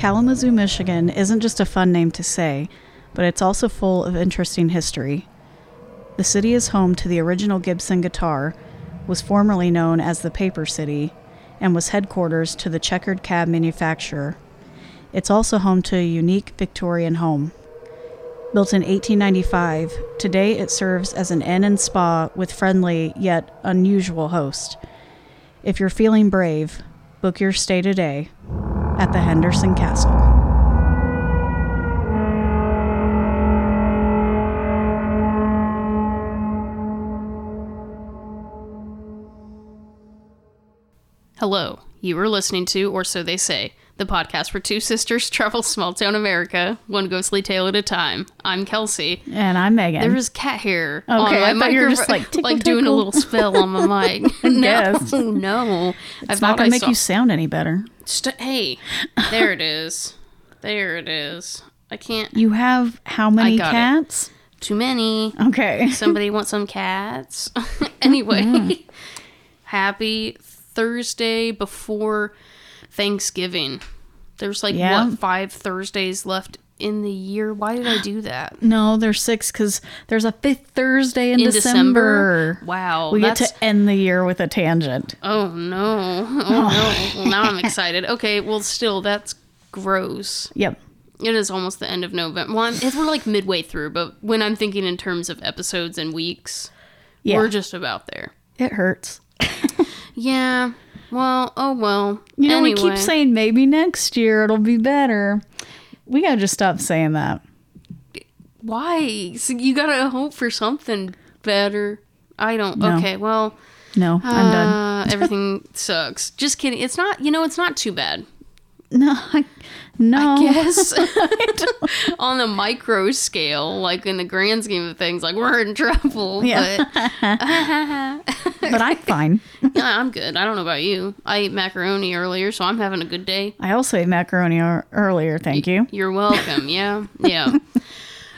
Kalamazoo, Michigan isn't just a fun name to say, but it's also full of interesting history. The city is home to the original Gibson guitar, was formerly known as the Paper City, and was headquarters to the checkered cab manufacturer. It's also home to a unique Victorian home. Built in 1895, today it serves as an inn and spa with friendly yet unusual host. If you're feeling brave, book your stay today at the Henderson Castle. Hello, you are listening to, or so they say, the podcast where two sisters travel small town America, one ghostly tale at a time. I'm Kelsey. And I'm Megan. There was cat hair Okay, on my I thought you were just, like, tickle, like doing a little spell on my mic. no, no, I it's not going I to make you sound any better. St- hey, there it is. There it is. I can't. You have how many got it. cats? Too many. Okay. Somebody want some cats? anyway, Mm-hmm. happy Thursday before Thanksgiving. There's like Yeah. what five Thursdays left in the year. Why did I do that? No, there's six because there's a fifth Thursday in, In December. December? Wow, We get to end the year with a tangent. oh no, oh no. Well, now I'm excited. Okay, well, still that's gross. Yep. It is almost the end of November. Well, I'm, if we're like midway through, but when I'm thinking in terms of episodes and weeks, Yeah. we're just about there. It hurts. Yeah. Well, oh well. You know, we keep saying maybe next year it'll be better. We gotta just stop saying that. Why? So you gotta hope for something better. I don't. No. Okay, well, No, I'm done. uh, everything sucks. Just kidding. It's not. You know, it's not too bad. No, I, no. Yes. On the micro scale, like in the grand scheme of things, like we're in trouble. Yeah. But but I'm fine. yeah, I'm good. I don't know about you. I ate macaroni earlier, so I'm having a good day. I also ate macaroni ear- earlier. Thank you. You're welcome. Yeah. Yeah.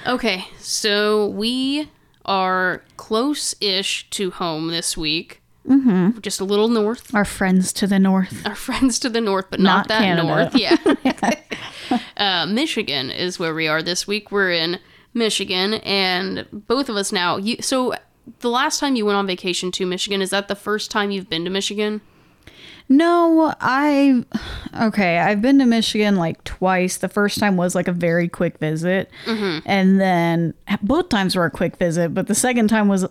Okay. So we are close ish to home this week. Mm-hmm. Just a little north. Our friends to the north. Our friends to the north, but not, Not that Canada. north. Yeah. uh, Michigan is where we are this week. We're in Michigan, and both of us now. You, so the last time you went on vacation to Michigan, is that the first time you've been to Michigan? No, I okay. I've been to Michigan like twice. The first time was like a very quick visit, and then both times were a quick visit. But the second time was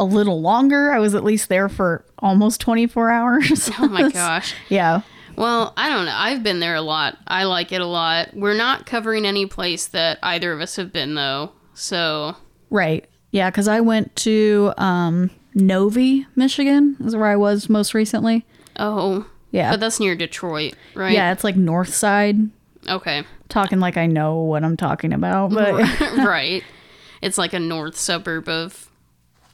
a little longer. I was at least there for almost twenty four hours. Oh my gosh. yeah. Well, I don't know. I've been there a lot. I like it a lot. We're not covering any place that either of us have been, though. So, Right. Yeah, because I went to um, Novi, Michigan, is where I was most recently. oh, Yeah. but that's near Detroit, right? Yeah, it's like north side. Okay. Talking like I know what I'm talking about, but right. It's like a north suburb of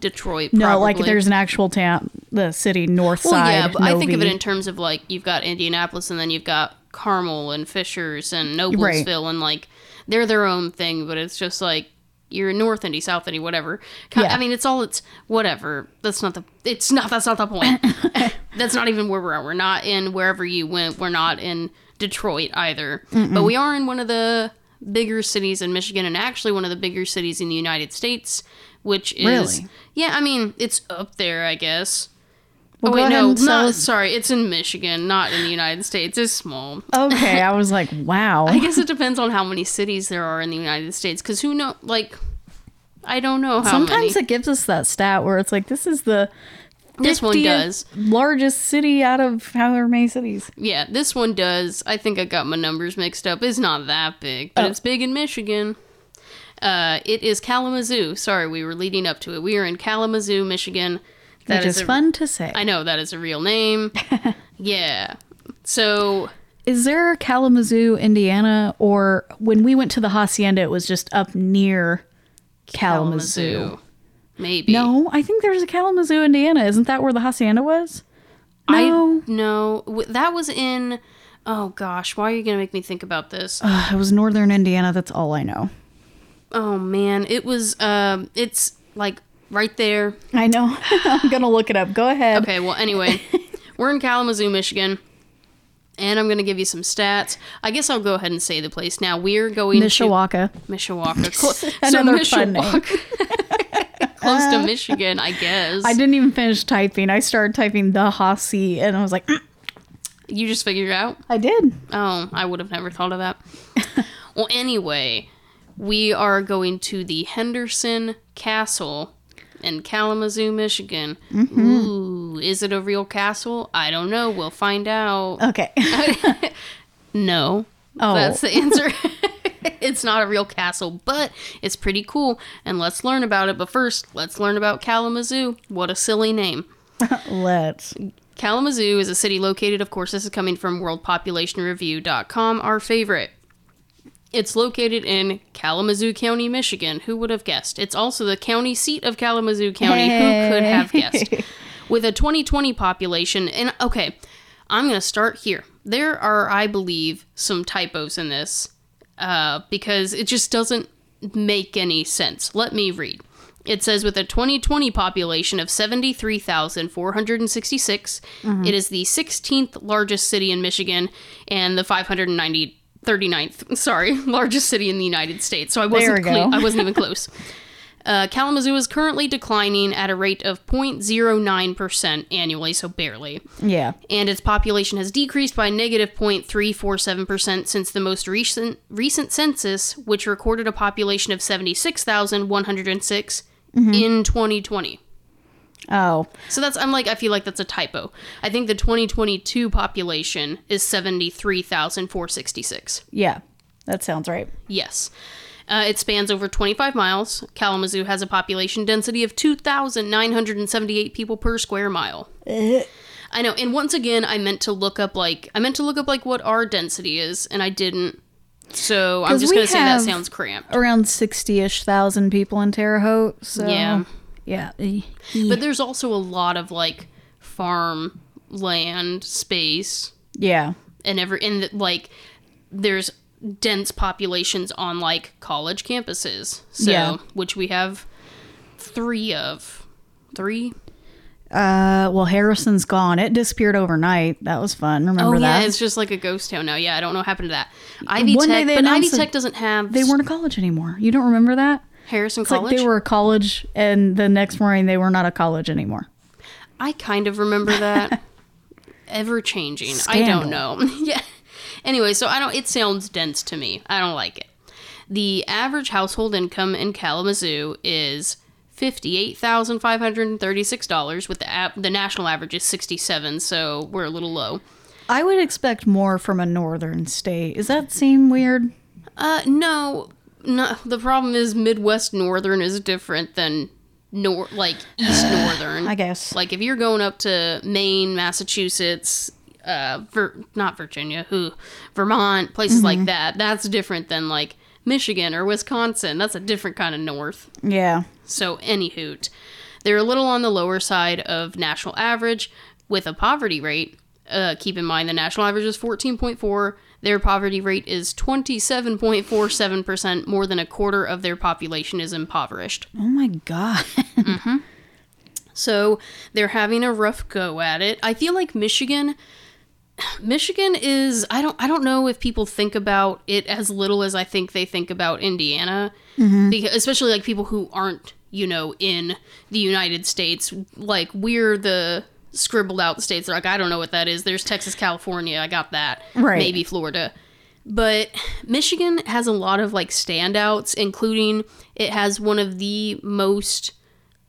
Detroit. no, like there's an actual town, the city north Well, side. yeah, but I think of it in terms of like you've got Indianapolis and then you've got Carmel and Fishers and Noblesville and like they're their own thing, but it's just like you're North Indy, South Indy, whatever. Yeah. I mean, it's all it's whatever. That's not the. It's not. That's not the point. that's not even where we're at. We're not in wherever you went. We're not in Detroit either. But we are in one of the bigger cities in Michigan and actually one of the bigger cities in the United States, which is Really? yeah. I mean, it's up there, I guess. Well, oh wait, no, not sorry. It's in Michigan, not in the United States. It's small. Okay, I was like, wow. I guess it depends on how many cities there are in the United States. Because who know? Like, I don't know how Sometimes many. it gives us that stat where it's like, this is the This one does. largest city out of however many cities. Yeah, this one does. I think I got my numbers mixed up. It's not that big, but Oh. it's big in Michigan. Uh, it is Kalamazoo. Sorry, we were leading up to it. We are in Kalamazoo, Michigan. That which is, a- fun to say. I know that is a real name. yeah. So Is there Kalamazoo, Indiana, or when we went to the hacienda, it was just up near Kalamazoo? Kalamazoo, maybe. No, I think there's a Kalamazoo, Indiana. Isn't that where the hacienda was? I No, no. That was in. Oh gosh, why are you gonna make me think about this? Ugh, it was northern Indiana. That's all I know. Oh man, it was. Um, it's like right there. I know. I'm gonna look it up. Go ahead. Okay, well, anyway, we're in Kalamazoo, Michigan. and I'm going to give you some stats. I guess I'll go ahead and say the place now. We're going Mishawaka. to Mishawaka. Clo- so Another fun name. Mishawaka. Close to Michigan, I guess. I didn't even finish typing. I started typing the Hossie, and I was like, "Mm." you just figured it out? I did. Oh, I would have never thought of that. well, anyway, we are going to the Henderson Castle in Kalamazoo, Michigan. Mm-hmm. Ooh, is it a real castle? I don't know. We'll find out. Okay. No. Oh. That's the answer. it's not a real castle, but it's pretty cool. And let's learn about it. But first, let's learn about Kalamazoo. What a silly name. Let's. Kalamazoo is a city located, of course, this is coming from worldpopulationreview.com, our favorite. It's located in Kalamazoo County, Michigan. Who would have guessed? It's also the county seat of Kalamazoo County. Who could have guessed? With a 2020 population, and okay, I'm going to start here. There are, I believe, some typos in this uh, because it just doesn't make any sense. Let me read. It says with a 2020 population of 73,466, it is the 16th largest city in Michigan and the 590 39th, sorry, largest city in the United States. So I wasn't. I wasn't even close. Uh, Kalamazoo is currently declining at a rate of 0.09% annually, so barely Yeah. and its population has decreased by negative 0.347% since the most recent recent census, which recorded a population of 76,106 in 2020. Oh. So that's I'm like I feel like that's a typo. I think the 2022 population is 73,466. Yeah. That sounds right. Yes. Uh, it spans over 25 miles. Kalamazoo has a population density of 2,978 people per square mile. I know. And once again, I meant to look up like I meant to look up like what our density is, and I didn't. So I'm just gonna say that sounds cramped. Around 60 ish thousand people in Terre Haute. So. Yeah. Yeah. But there's also a lot of like farm land space Yeah. and every and like there's dense populations on like college campuses. So Yeah. which we have three of. Three? Uh, well, Harrison's gone. It disappeared overnight. That was fun. Remember oh yeah, that? it's just like a ghost town now. Yeah, I don't know what happened to that. Ivy One day Tech, they but Ivy Tech doesn't have they weren't a college anymore. You don't remember that? Harrison It's College. like they were a college, and the next morning they were not a college anymore. I kind of remember that. Ever changing. I don't know. yeah. Anyway, so I don't it sounds dense to me. I don't like it. The average household income in Kalamazoo is $58,536 with the app the national average is 67, so we're a little low. I would expect more from a northern state. Does that seem weird? Uh no, no the problem is Midwest Northern is different than nor like East Northern. I guess. Like if you're going up to Maine, Massachusetts, uh, Ver- not Virginia, who, Vermont, places like that, that's different than like Michigan or Wisconsin. That's a different kind of north. Yeah. So any hoot, they're a little on the lower side of national average with a poverty rate. Uh, keep in mind the national average is 14.4. Their poverty rate is 27.47%. More than a quarter of their population is impoverished. Oh my god. Mm-hmm. So they're having a rough go at it. I feel like Michigan Michigan is I don't I don't know if people think about it as little as I think they think about Indiana. Mm-hmm. Because especially like people who aren't, you know, in the United States. Like we're the scribbled out the states. They're like, I don't know what that is. There's Texas, California, I got that. Right. Maybe Florida. But Michigan has a lot of like standouts, including it has one of the most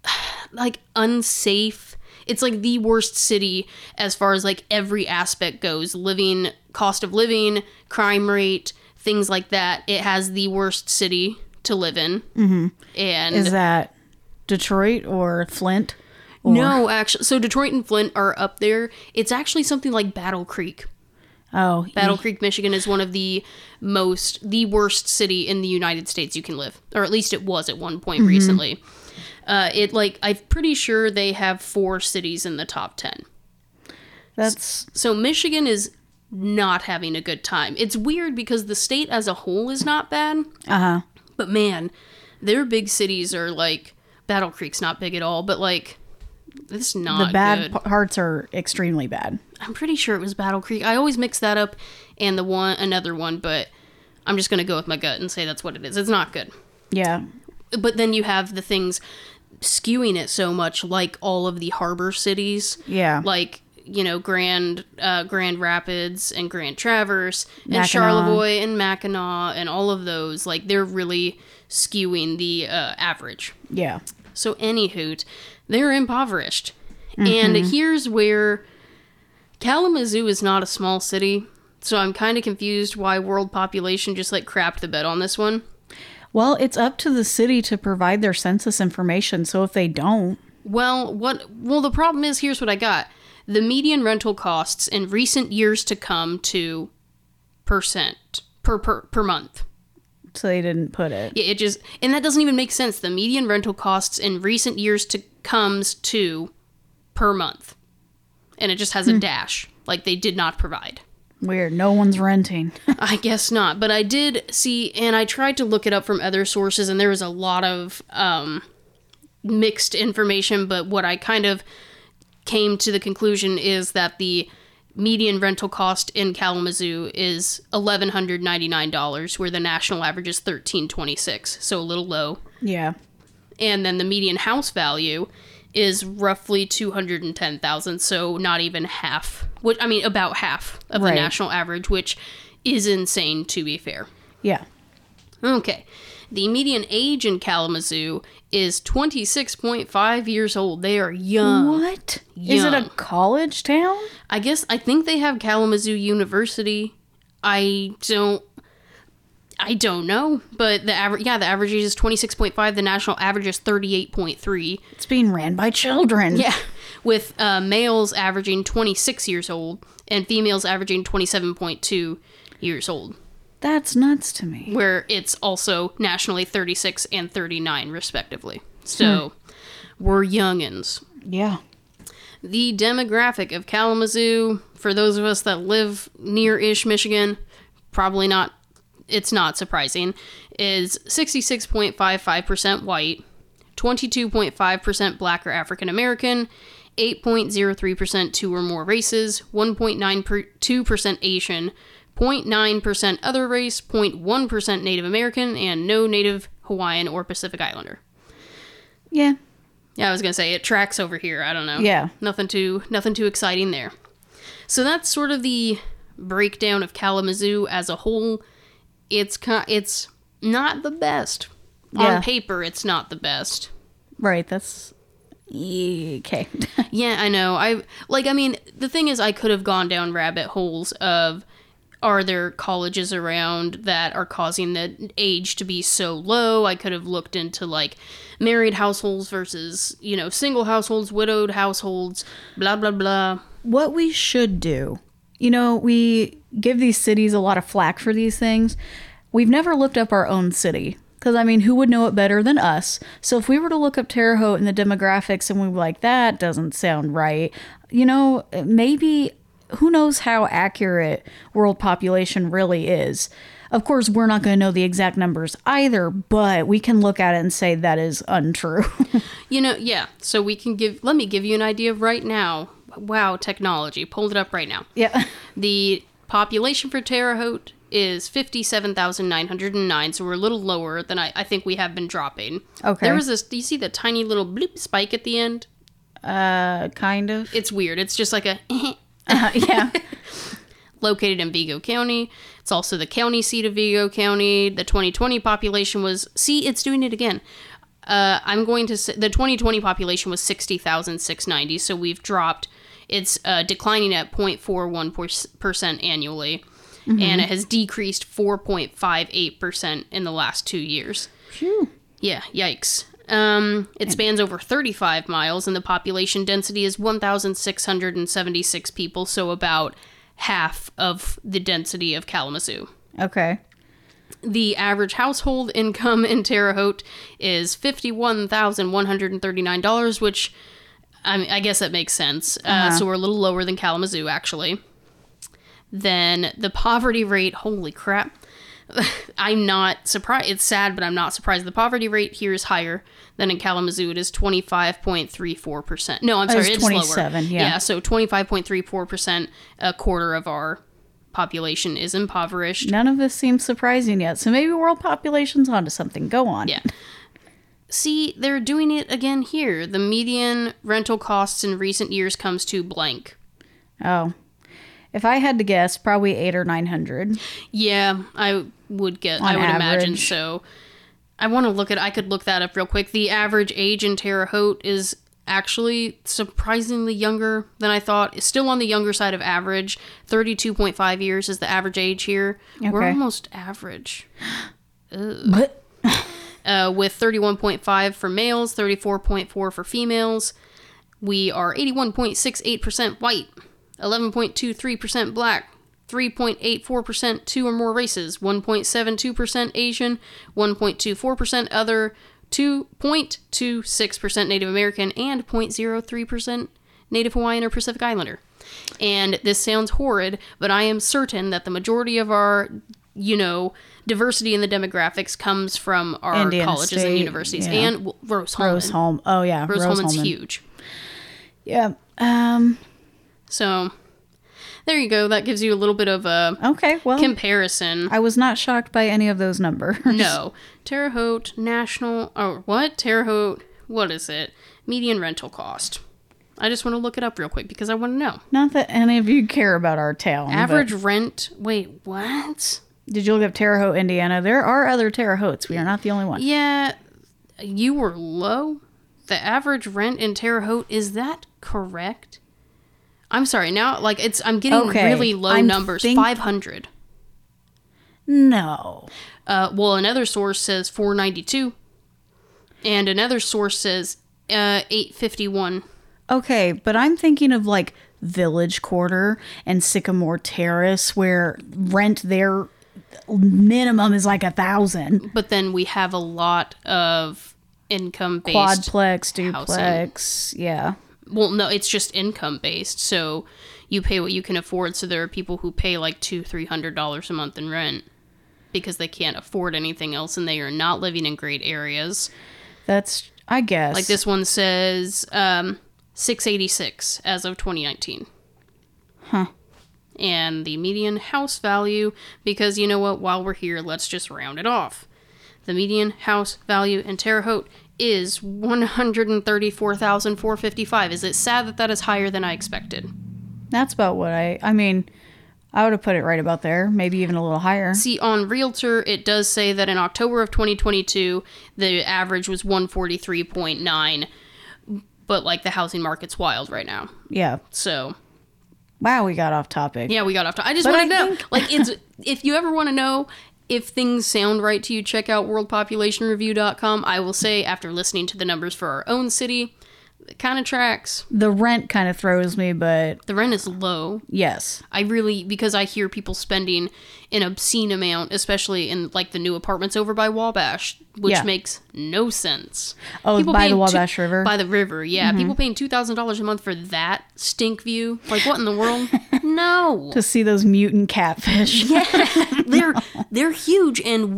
like unsafe it's like the worst city as far as like every aspect goes living cost of living crime rate things like that it has the worst city to live in mm-hmm. and Is that Detroit or Flint? Or, no actually so detroit and flint are up there. It's actually something like battle creek. Oh, battle creek michigan is one of the most the worst city in the united states you can live or at least it was at one point recently. Uh, it like i'm pretty sure they have four cities in the top 10 that's So Michigan is not having a good time. It's weird because the state as a whole is not bad, uh huh. but man, their big cities are like Battle Creek's not big at all, but like It's not the bad good. parts are extremely bad. I'm pretty sure it was Battle Creek. I always mix that up and the one another one, but I'm just gonna go with my gut and say that's what it is. It's not good. Yeah. But then you have the things skewing it so much, like all of the harbor cities, Yeah. like you know Grand uh, Grand Rapids and Grand Traverse and Mackinac. Charlevoix and Mackinac and all of those. Like they're really skewing the uh, average. yeah. So, any hoot, they're impoverished. And mm-hmm. here's where Kalamazoo is not a small city. So, I'm kind of confused why world population just like crapped the bed on this one. Well, it's up to the city to provide their census information. So if they don't, Well, what? Well, the problem is here's what I got: the median rental costs in recent years to come to percent per per, per month. So they didn't put it. Yeah, it just and that doesn't even make sense. The median rental costs in recent years to comes to per month, and it just has a dash like they did not provide. Weird. No one's renting. I guess not, but I did see, and I tried to look it up from other sources, and there was a lot of um, mixed information. But what I kind of came to the conclusion is that the median rental cost in Kalamazoo is eleven hundred ninety nine dollars, where the national average is thirteen twenty six, so a little low. yeah. And then the median house value is roughly two hundred and ten thousand, so not even half. Which I mean, about half of the national average, which is insane to be fair. Yeah. Okay. The median age in Kalamazoo is 26.5 years old. They are young. What? Is it a college town? I guess I think they have Kalamazoo University. I don't I don't know, but the average yeah, the average age is 26.5, the national average is 38.3. It's being ran by children. Yeah, with uh, males averaging 26 years old and females averaging 27.2 years old. That's nuts to me. where it's also nationally 36 and 39 respectively. So hmm. we're youngins. Yeah. The demographic of Kalamazoo, for those of us that live near ish Michigan, probably not it's not surprising, is 66.55% white, 22.5% black or African American, 8.03% two or more races, 1.92% Asian, 0.9% other race, 0.1% Native American, and no Native Hawaiian or Pacific Islander. Yeah. Yeah, I was gonna say it tracks over here. I don't know. Yeah. Nothing too nothing too exciting there. So that's sort of the breakdown of Kalamazoo as a whole. It's it's not the best. Yeah. On paper, it's not the best. Right. That's okay. Yeah, I know. I like I mean, the thing is I could have gone down rabbit holes of are there colleges around that are causing the age to be so low? I could have looked into like married households versus, you know, single households, widowed households, blah blah blah. what we should do, you know, we give these cities a lot of flack for these things. We've never looked up our own city. Because, I mean, who would know it better than us? So, if we were to look up Terre Haute and the demographics and we were like, that doesn't sound right, you know, maybe who knows how accurate world population really is. Of course, we're not going to know the exact numbers either, but we can look at it and say that is untrue. You know, yeah. So we can give let me give you an idea right now. Wow, technology. Pulled it up right now. yeah. The population for Terre Haute is 57,909, so we're a little lower than I, I think we have been dropping. Okay. There was this, do you see the tiny little bloop spike at the end? Uh, kind of. It's weird. It's just like a Uh, yeah. located in Vigo County. It's also the county seat of Vigo County. The 2020 population was, see, it's doing it again. Uh, I'm going to say the 2020 population was 60,690, so we've dropped. It's uh, declining at 0.41% annually, and it has decreased 4.58% in the last two years. Phew. Yeah, yikes. Um, it spans over 35 miles, and the population density is 1,676 people, so about half of the density of Kalamazoo. Okay. The average household income in Terre Haute is $51,139, which I, mean, I guess that makes sense. Uh, so we're a little lower than Kalamazoo, actually. Then the poverty rate, holy crap, I'm not surprised. It's sad, but I'm not surprised. The poverty rate here is higher than in Kalamazoo. It is 25.34%. No, I'm oh, sorry, was it's 27, lower. yeah. Yeah, so 25.34%, a quarter of our population is impoverished. None of this seems surprising yet. So maybe world population's onto something. Go on. Yeah. See, they're doing it again here. The median rental costs in recent years comes to blank. Oh. If I had to guess, probably eight or nine hundred. Yeah, I would get. I would imagine so. I want to look at. I could look that up real quick. The average age in Terre Haute is actually surprisingly younger than I thought. It's still on the younger side of average. Thirty-two point five years is the average age here. We're almost average. But uh, with 31.5 for males, 34.4 for females. We are 81.68% white, 11.23% black, 3.84% two or more races, 1.72% Asian, 1.24% other, 2.26% Native American, and 0.03% Native Hawaiian or Pacific Islander. And this sounds horrid, but I am certain that the majority of our, you know, diversity in the demographics comes from our Indiana colleges and universities yeah. and well, Rose-Hulman. Rose Home. Oh yeah, Rose, Rose Holman's Hulman. huge. Yeah. Um. So there you go. That gives you a little bit of a Okay. Well, comparison. I was not shocked by any of those numbers. No. Terre Haute National or what? Terre Haute what is it? Median rental cost. I just want to look it up real quick because I want to know. Not that any of you care about our town. Average rent. Wait, what? Did you look up Terre Haute, Indiana? There are other Terre Hautes. We are not the only one. Yeah, you were low. The average rent in Terre Haute is that correct? I'm sorry. Now, like it's, I'm getting Okay, really low I'm numbers. think- Five hundred. No. Uh, well, another source says 492, and another source says uh, 851. Okay, but I'm thinking of like Village Quarter and Sycamore Terrace, where rent there minimum is like a thousand. But then we have a lot of income based. Quadplex, duplex, yeah. Well, no, it's just income based. So you pay what you can afford. So there are people who pay like two, three hundred dollars a month in rent because they can't afford anything else, and they are not living in great areas. That's I guess Like this one says um, 686 as of 2019. Huh. And the median house value, because you know what, while we're here, let's just round it off. The median house value in Terre Haute is 134,455. Is it sad that that is higher than I expected? That's about what I. I mean, I would have put it right about there, maybe even a little higher. See, on Realtor, it does say that in October of 2022, the average was 143.9, but like the housing market's wild right now. Yeah. So Wow, we got off topic. Yeah, we got off. To- I just want to know, think- like, it's if you ever want to know if things sound right to you, check out worldpopulationreview.com. I will say, after listening to the numbers for our own city, it kind of tracks. The rent kind of throws me, but The rent is low. yes. I really because I hear people spending an obscene amount, especially in like the new apartments over by Wabash, which Yeah. makes no sense. Oh, People by the paying Wabash River? Mm-hmm. By the river, yeah. People paying two thousand dollars a month for that stink view. Like what in the world? no. To see those mutant catfish. Yeah. They're they're huge and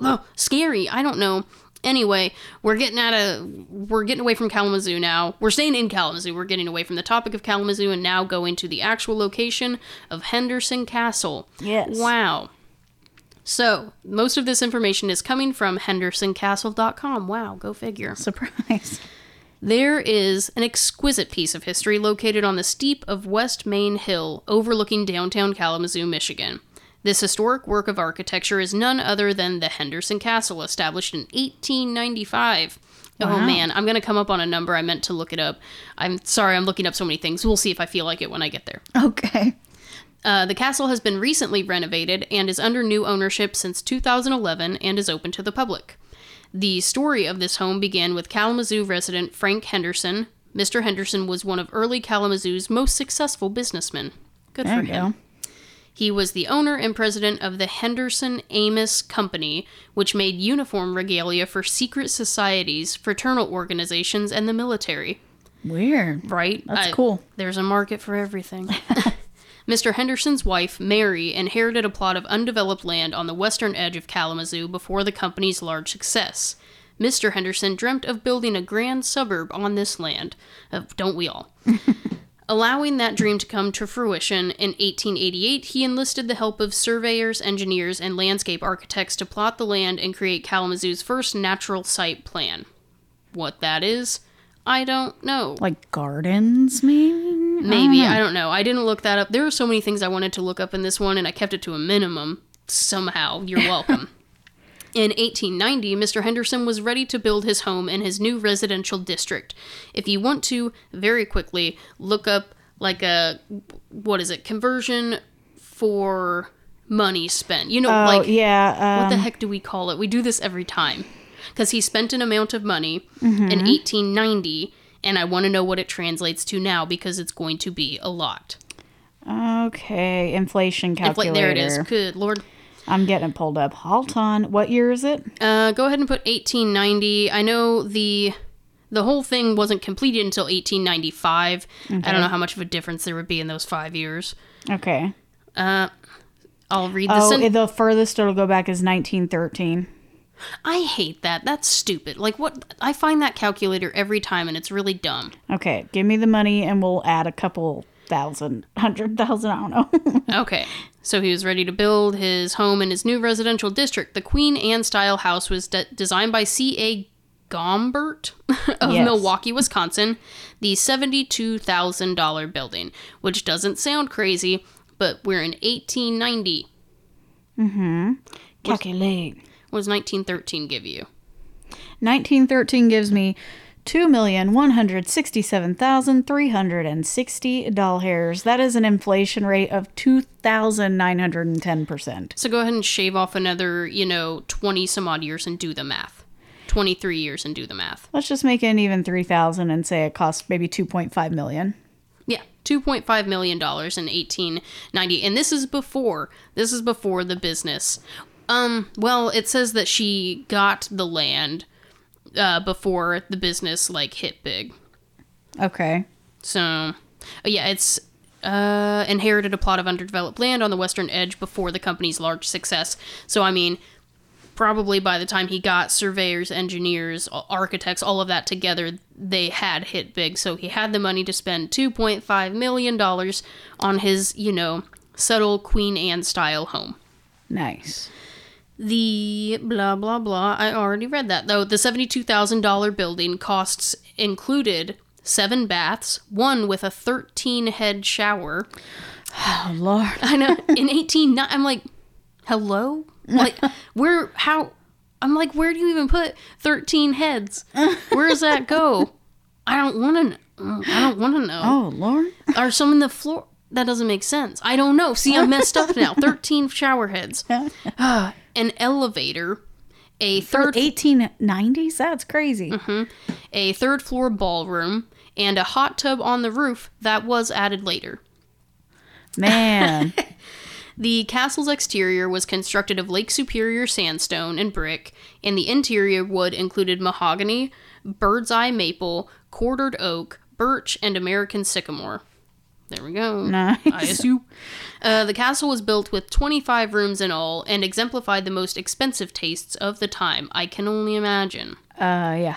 w- scary. I don't know. Anyway, we're getting out of we're getting away from Kalamazoo now. We're staying in Kalamazoo. We're getting away from the topic of Kalamazoo and now going to the actual location of Henderson Castle. Yes. Wow. So, most of this information is coming from hendersoncastle.com. Wow, go figure. Surprise. There is an exquisite piece of history located on the steep of West Main Hill overlooking downtown Kalamazoo, Michigan. This historic work of architecture is none other than the Henderson Castle, established in 1895. Oh man, I'm going to come up on a number. I meant to look it up. I'm sorry, I'm looking up so many things. We'll see if I feel like it when I get there. Okay. Uh, the castle has been recently renovated and is under new ownership since 2011 and is open to the public. The story of this home began with Kalamazoo resident Frank Henderson. Mr. Henderson was one of early Kalamazoo's most successful businessmen. Good There for you him. go. He was the owner and president of the Henderson Ames Company, which made uniform regalia for secret societies, fraternal organizations, and the military Weird. right? That's cool. There's a market for everything. Mr. Henderson's wife, Mary, inherited a plot of undeveloped land on the western edge of Kalamazoo before the company's large success. Mr. Henderson dreamt of building a grand suburb on this land. Uh, don't we all? Allowing that dream to come to fruition, in 1888 he enlisted the help of surveyors, engineers, and landscape architects to plot the land and create Kalamazoo's first natural site plan. What that is, I don't know. Like gardens, maybe? Maybe, I don't know. I didn't look that up. There were so many things I wanted to look up in this one, and I kept it to a minimum. Somehow, you're welcome. In 1890, Mr. Henderson was ready to build his home in his new residential district. If you want to, very quickly, look up like a, what is it, conversion for money spent. You know, Oh, like, yeah. what the um, heck do we call it? We do this every time. Because he spent an amount of money Mm-hmm. in 1890, and I want to know what it translates to now because it's going to be a lot. okay. Inflation Infl- calculator. there it is. Good lord. I'm getting it pulled up. Hold on. What year is it? Uh, go ahead and put 1890. I know the the whole thing wasn't completed until 1895. I don't know how much of a difference there would be in those five years. Okay. Uh, I'll read the Oh, the furthest it'll go back is 1913. I hate that. That's stupid. Like what? I find that calculator every time, and it's really dumb. Okay, give me the money and we'll add a couple thousand, hundred thousand, I don't know. Okay. So he was ready to build his home in his new residential district. The Queen Anne style house was de- designed by C.A. Gombert of Yes. Milwaukee, Wisconsin, the $72,000 building, which doesn't sound crazy, but we're in 1890. Mm hmm. Calculate. What does 1913 give you? 1913 gives me two million one hundred sixty-seven thousand three hundred and sixty doll hairs. That is an inflation rate of two thousand nine hundred and ten percent. So go ahead and shave off another, you know, 20 some odd years and do the math. 23 years and do the math. Let's just make it an even three thousand and say it costs maybe two point five million. Yeah, two point five million dollars in eighteen ninety, and this is before this is before the business. Um, well, it says that she got the land uh, before the business like hit big. Okay. So, yeah, it's uh, inherited a plot of underdeveloped land on the western edge before the company's large success. So, I mean, probably by the time he got surveyors, engineers, architects, all of that together, they had hit big. So he had the money to spend $2.5 million on his, you know, subtle Queen Anne style home. Nice. The blah blah blah. I already read that though. The seventy-two thousand dollar building costs included seven baths, one with a thirteen head shower. Oh Lord. I know in eighteen. I'm like, hello, like where? How? I'm like, where do you even put thirteen heads? Where does that go? I don't want to. I don't want to know. Oh Lord. Are some in the floor? That doesn't make sense. I don't know. See, I'm messed up now. Thirteen shower heads. An elevator. A third Eighteen nineties. That's crazy. Mm-hmm. a third floor ballroom, and a hot tub on the roof that was added later. Man. The castle's exterior was constructed of Lake Superior sandstone and brick, and the interior wood included mahogany, bird's eye maple, quartered oak, birch, and American sycamore. There we go. Nice. ISU. Uh, the castle was built with 25 rooms in all and exemplified the most expensive tastes of the time. I can only imagine. uh yeah.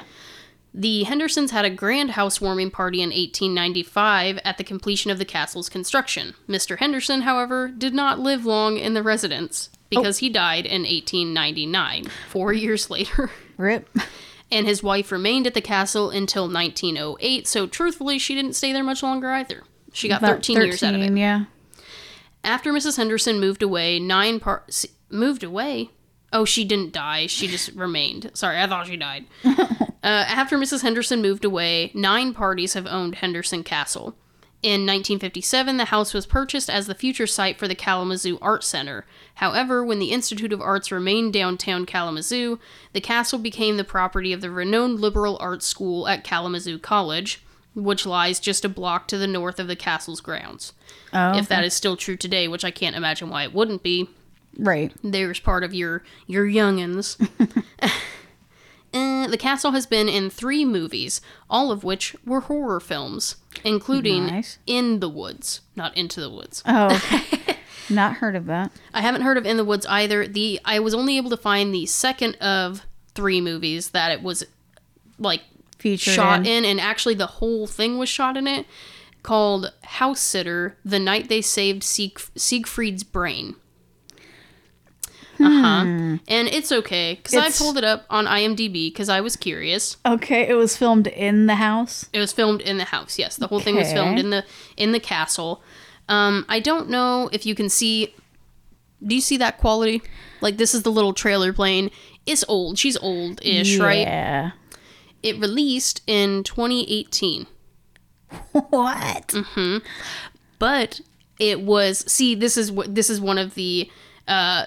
The Hendersons had a grand housewarming party in 1895 at the completion of the castle's construction. Mr. Henderson, however, did not live long in the residence because he died in 1899, four years later. Rip. And his wife remained at the castle until 1908, so truthfully, she didn't stay there much longer either. She got About 13, years out of it. Yeah. After Mrs. Henderson moved away, nine par- moved away. Oh, she didn't die. She just remained. Sorry, I thought she died. uh, after Mrs. Henderson moved away, nine parties have owned Henderson Castle. In 1957, the house was purchased as the future site for the Kalamazoo Art Center. However, when the Institute of Arts remained downtown Kalamazoo, the castle became the property of the renowned liberal arts school at Kalamazoo College, which lies just a block to the north of the castle's grounds Oh. if that is still true today, which I can't imagine why it wouldn't be. right. There's part of your your youngins. Uh, the castle has been in three movies, all of which were horror films. including Nice. In the Woods, not Into the Woods. Oh, okay. Not heard of that. I haven't heard of In the Woods either. The I was only able to find the second of three movies that it was like Featured shot in. in. and actually the whole thing was shot in it, called House Sitter: The Night They Saved Sieg- Siegfried's Brain. Uh huh. And it's okay because I Hmm. Pulled it up on IMDb because I was curious. Okay, it was filmed in the house. It was filmed in the house. Yes, the whole thing was filmed in the in the castle. Um, I don't know if you can see. Do you see that quality? Like this is the little trailer plane. It's old. She's old-ish, right? Yeah. It released in 2018, What? Mm. but it was. See, this is what this is one of the. Uh,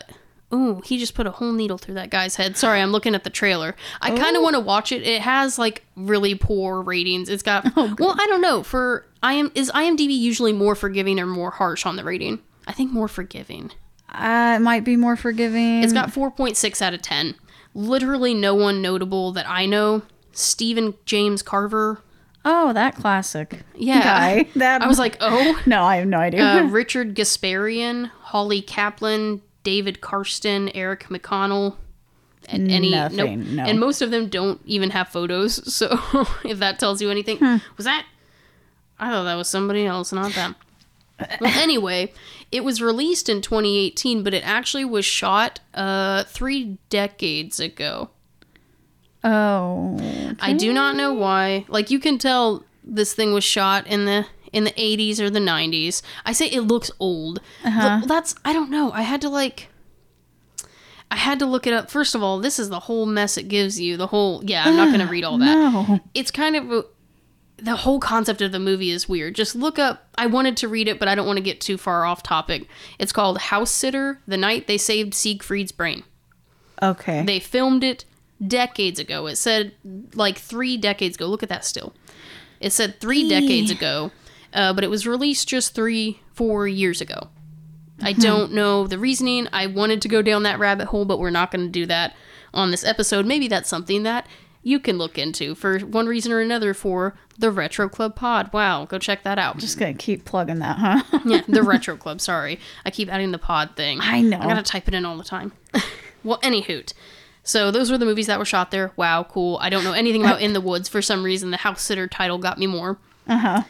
Ooh, he just put a whole needle through that guy's head. Sorry, I'm looking at the trailer. I kind of want to watch it. It has like really poor ratings. It's got oh, well, I don't know. For I am is IMDb usually more forgiving or more harsh on the rating? I think more forgiving. Uh, it might be more forgiving. It's got 4.6 out of 10. Literally no one notable that I know. Stephen James Carver. oh, that classic. Yeah. Guy. That I was like, "Oh, no, I have no idea. uh, Richard Gasparian, Holly Kaplan, David Karsten, Eric McConnell, and any Nothing, no. and most of them don't even have photos. So if that tells you anything, Hmm. was that? I thought that was somebody else, not them. Well, anyway, it was released in 2018, but it actually was shot uh, three decades ago. Oh, I do not know why. Like you can tell this thing was shot in the in the 80s or the 90s. I say it looks old. Uh-huh. That's I don't know. I had to like I had to look it up. First of all, this is the whole mess it gives you. The whole yeah, I'm not going to read all that. no. It's kind of a, the whole concept of the movie is weird. Just look up. I wanted to read it, but I don't want to get too far off topic. It's called House Sitter: The Night They Saved Siegfried's Brain. Okay. They filmed it decades ago. It said like three decades ago. Look at that still. It said three decades ago, uh, but it was released just three, four years ago. I don't know the reasoning. I wanted to go down that rabbit hole, but we're not going to do that on this episode. Maybe that's something that you can look into for one reason or another for the Retro Club Pod. Wow, go check that out. Just gonna keep plugging that, huh? yeah, the Retro Club. Sorry, I keep adding the pod thing. I know. I gotta type it in all the time. well, any hoot. So those were the movies that were shot there. Wow, cool. I don't know anything about In the Woods. For some reason, the House Sitter title got me more. Uh huh.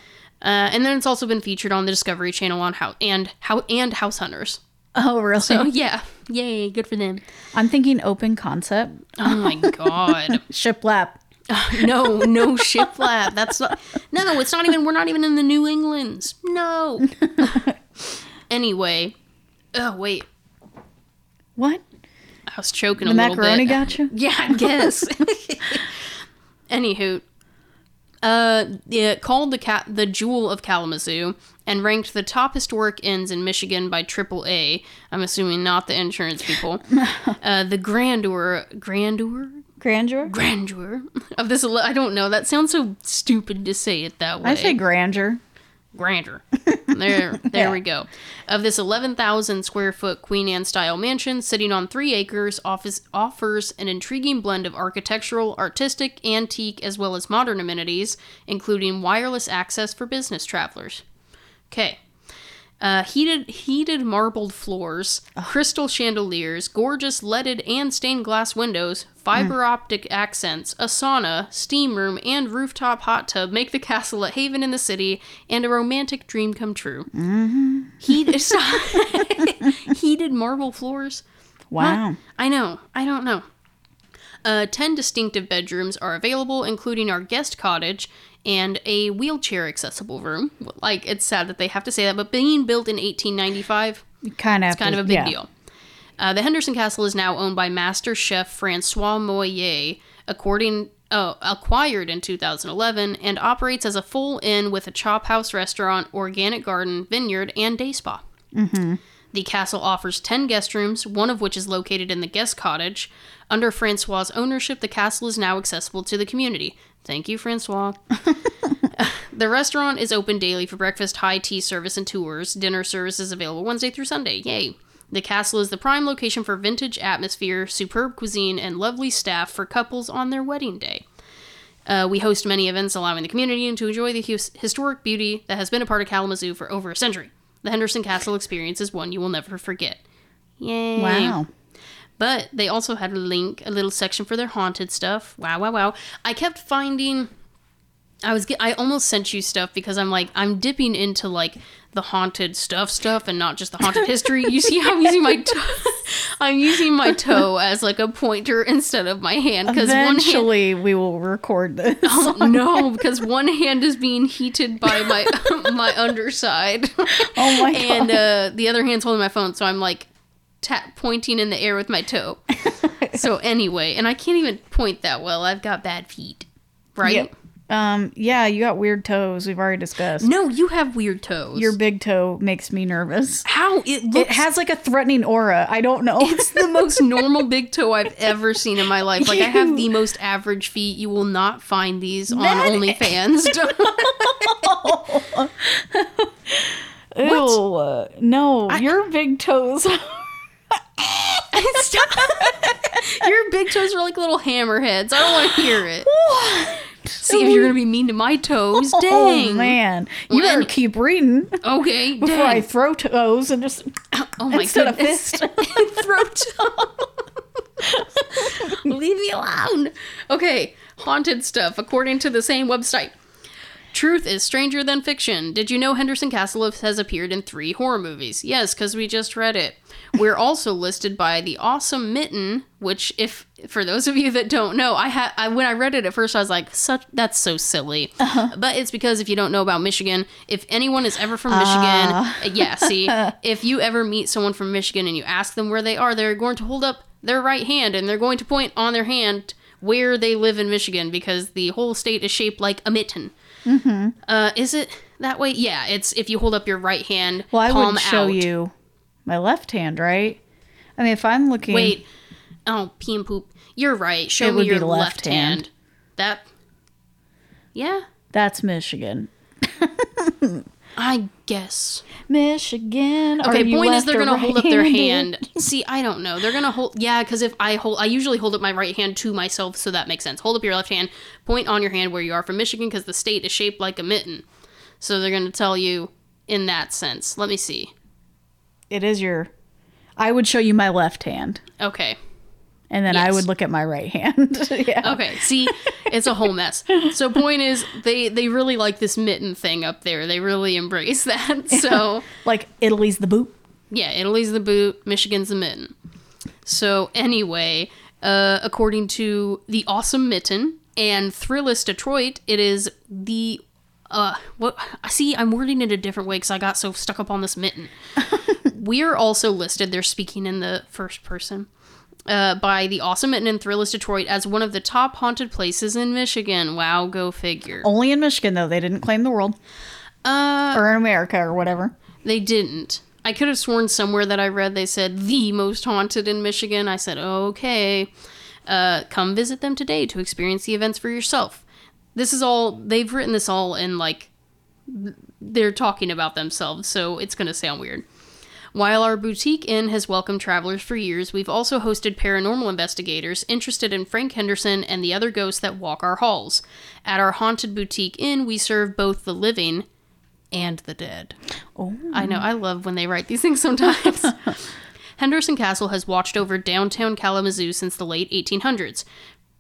Uh, and then it's also been featured on the Discovery Channel on how and how and House Hunters. Oh, really? So yeah, yay, good for them. I'm thinking open concept. Oh my god, Shiplap. no, no shiplap. That's not. No, it's not even. We're not even in the New Englands. No. anyway, oh wait, What? I was choking The a little bit. macaroni bit. gotcha? Yeah, I guess. Anywho, uh, it called the cat the Jewel of Kalamazoo and ranked the top historic inns in Michigan by AAA. I'm assuming not the insurance people. uh, the grandeur, grandeur, Grandeur? grandeur of this. I don't know. That sounds so stupid to say it that way I say grandeur. Grandeur. There, there Yeah. we go. Of this 11,000 square foot Queen Anne style mansion, sitting on three acres, office offers an intriguing blend of architectural, artistic, antique, as well as modern amenities, including wireless access for business travelers. Okay. Uh, heated heated marbled floors, crystal chandeliers, gorgeous leaded and stained glass windows, fiber optic accents, a sauna, steam room, and rooftop hot tub make the castle a haven in the city and a romantic dream come true. Mm-hmm. Heated, heated marble floors. Wow. I know. I don't know. Uh, 10 distinctive bedrooms are available, including our guest cottage and a wheelchair accessible room. Like, it's sad that they have to say that, but being built in 1895, Kind of. it's kind of a big deal. Uh, the Henderson Castle is now owned by master chef Francois Moyer, according uh, acquired in 2011, and operates as a full inn with a chop house restaurant, organic garden, vineyard, and day spa. The castle offers 10 guest rooms, one of which is located in the guest cottage. Under Francois' ownership, the castle is now accessible to the community. Thank you, Francois. the restaurant is open daily for breakfast, high tea service, and tours. Dinner service is available Wednesday through Sunday. Yay! The castle is the prime location for vintage atmosphere, superb cuisine, and lovely staff for couples on their wedding day. Uh, we host many events allowing the community to enjoy the his- historic beauty that has been a part of Kalamazoo for over a century. The Henderson Castle experience is one you will never forget. Yay. Wow. But they also had a link, a little section for their haunted stuff. Wow, wow, wow. I kept finding I was I almost sent you stuff because I'm like I'm dipping into like the haunted stuff stuff and not just the haunted history. You see how I'm using my toe I'm using my toe as like a pointer instead of my hand because one hand Eventually, we will record this. Oh, no, because one hand is being heated by my my underside. Oh my god. and uh, the other hand's holding my phone, so I'm like tap pointing in the air with my toe. so anyway, and I can't even point that well. I've got bad feet, right? Yep. Um, yeah, you got weird toes. We've already discussed. No, you have weird toes. Your big toe makes me nervous. how it looks. It has like a threatening aura. I don't know. it's the most normal big toe I've ever seen in my life. Like I have the most average feet. You will not find these on OnlyFans. Ew. uh, No, your big toes. Stop. Your big toes are like little hammerheads. I don't want to hear it. See if you're gonna be mean to my toes. Oh, dang. Oh man, you Well, better keep reading Okay. before dang. I throw toes and just oh, oh my instead of goodness. fist. Throat. Leave me alone. Okay, haunted stuff. According to the same website. Truth is stranger than fiction. Did you know Henderson Castle has appeared in three horror movies? Yes, because we just read it. We're also listed by the Awesome Mitten, which, if for those of you that don't know, I had I, when I read it at first, I was like, "Such that's so silly," but it's because if you don't know about Michigan, if anyone is ever from Michigan, uh, yeah, see, if you ever meet someone from Michigan and you ask them where they are, they're going to hold up their right hand and they're going to point on their hand where they live in Michigan because the whole state is shaped like a mitten. Uh, is it that way? Yeah, it's if you hold up your right hand, Well, I palm would show out. you my left hand, right? I mean, if I'm looking, Wait, oh, pee and poop. You're right. Show me your left, left hand. hand. That. Yeah, that's Michigan. I guess. Michigan. Okay, point is they're gonna hold up their hand. See, I don't know. They're gonna hold. Yeah, because if I hold, I usually hold up my right hand to myself, so that makes sense. Hold up your left hand. Point on your hand where you are from Michigan, because the state is shaped like a mitten. So they're gonna tell you in that sense. Let me see. It is your. I would show you my left hand, Okay. and then I Yes. would look at my right hand. yeah. Okay, see, it's a whole mess. So point is they they really like this mitten thing up there. They really embrace that. So Like Italy's the boot. yeah, Italy's the boot, Michigan's the mitten. So anyway, uh, according to the awesome mitten and Thrillist Detroit, it is the uh what see i'm wording it a different way because i got so stuck up on this mitten we're also listed they're speaking in the first person uh, by the awesome and thrillist detroit as one of the top haunted places in michigan. Wow go figure. Only in Michigan though. They didn't claim the world. Uh or in America or whatever. they didn't. I could have sworn somewhere that i read they said the most haunted in michigan. I said okay uh, come visit them today to experience the events for yourself. This is all they've written this all in like they're talking about themselves so it's going to sound weird while our boutique inn has welcomed travelers for years, we've also hosted paranormal investigators interested in Frank Henderson and the other ghosts that walk our halls. At our haunted boutique inn, we serve both the living and the dead. Oh. I know, I love when they write these things sometimes. Henderson Castle has watched over downtown Kalamazoo since the late 1800s.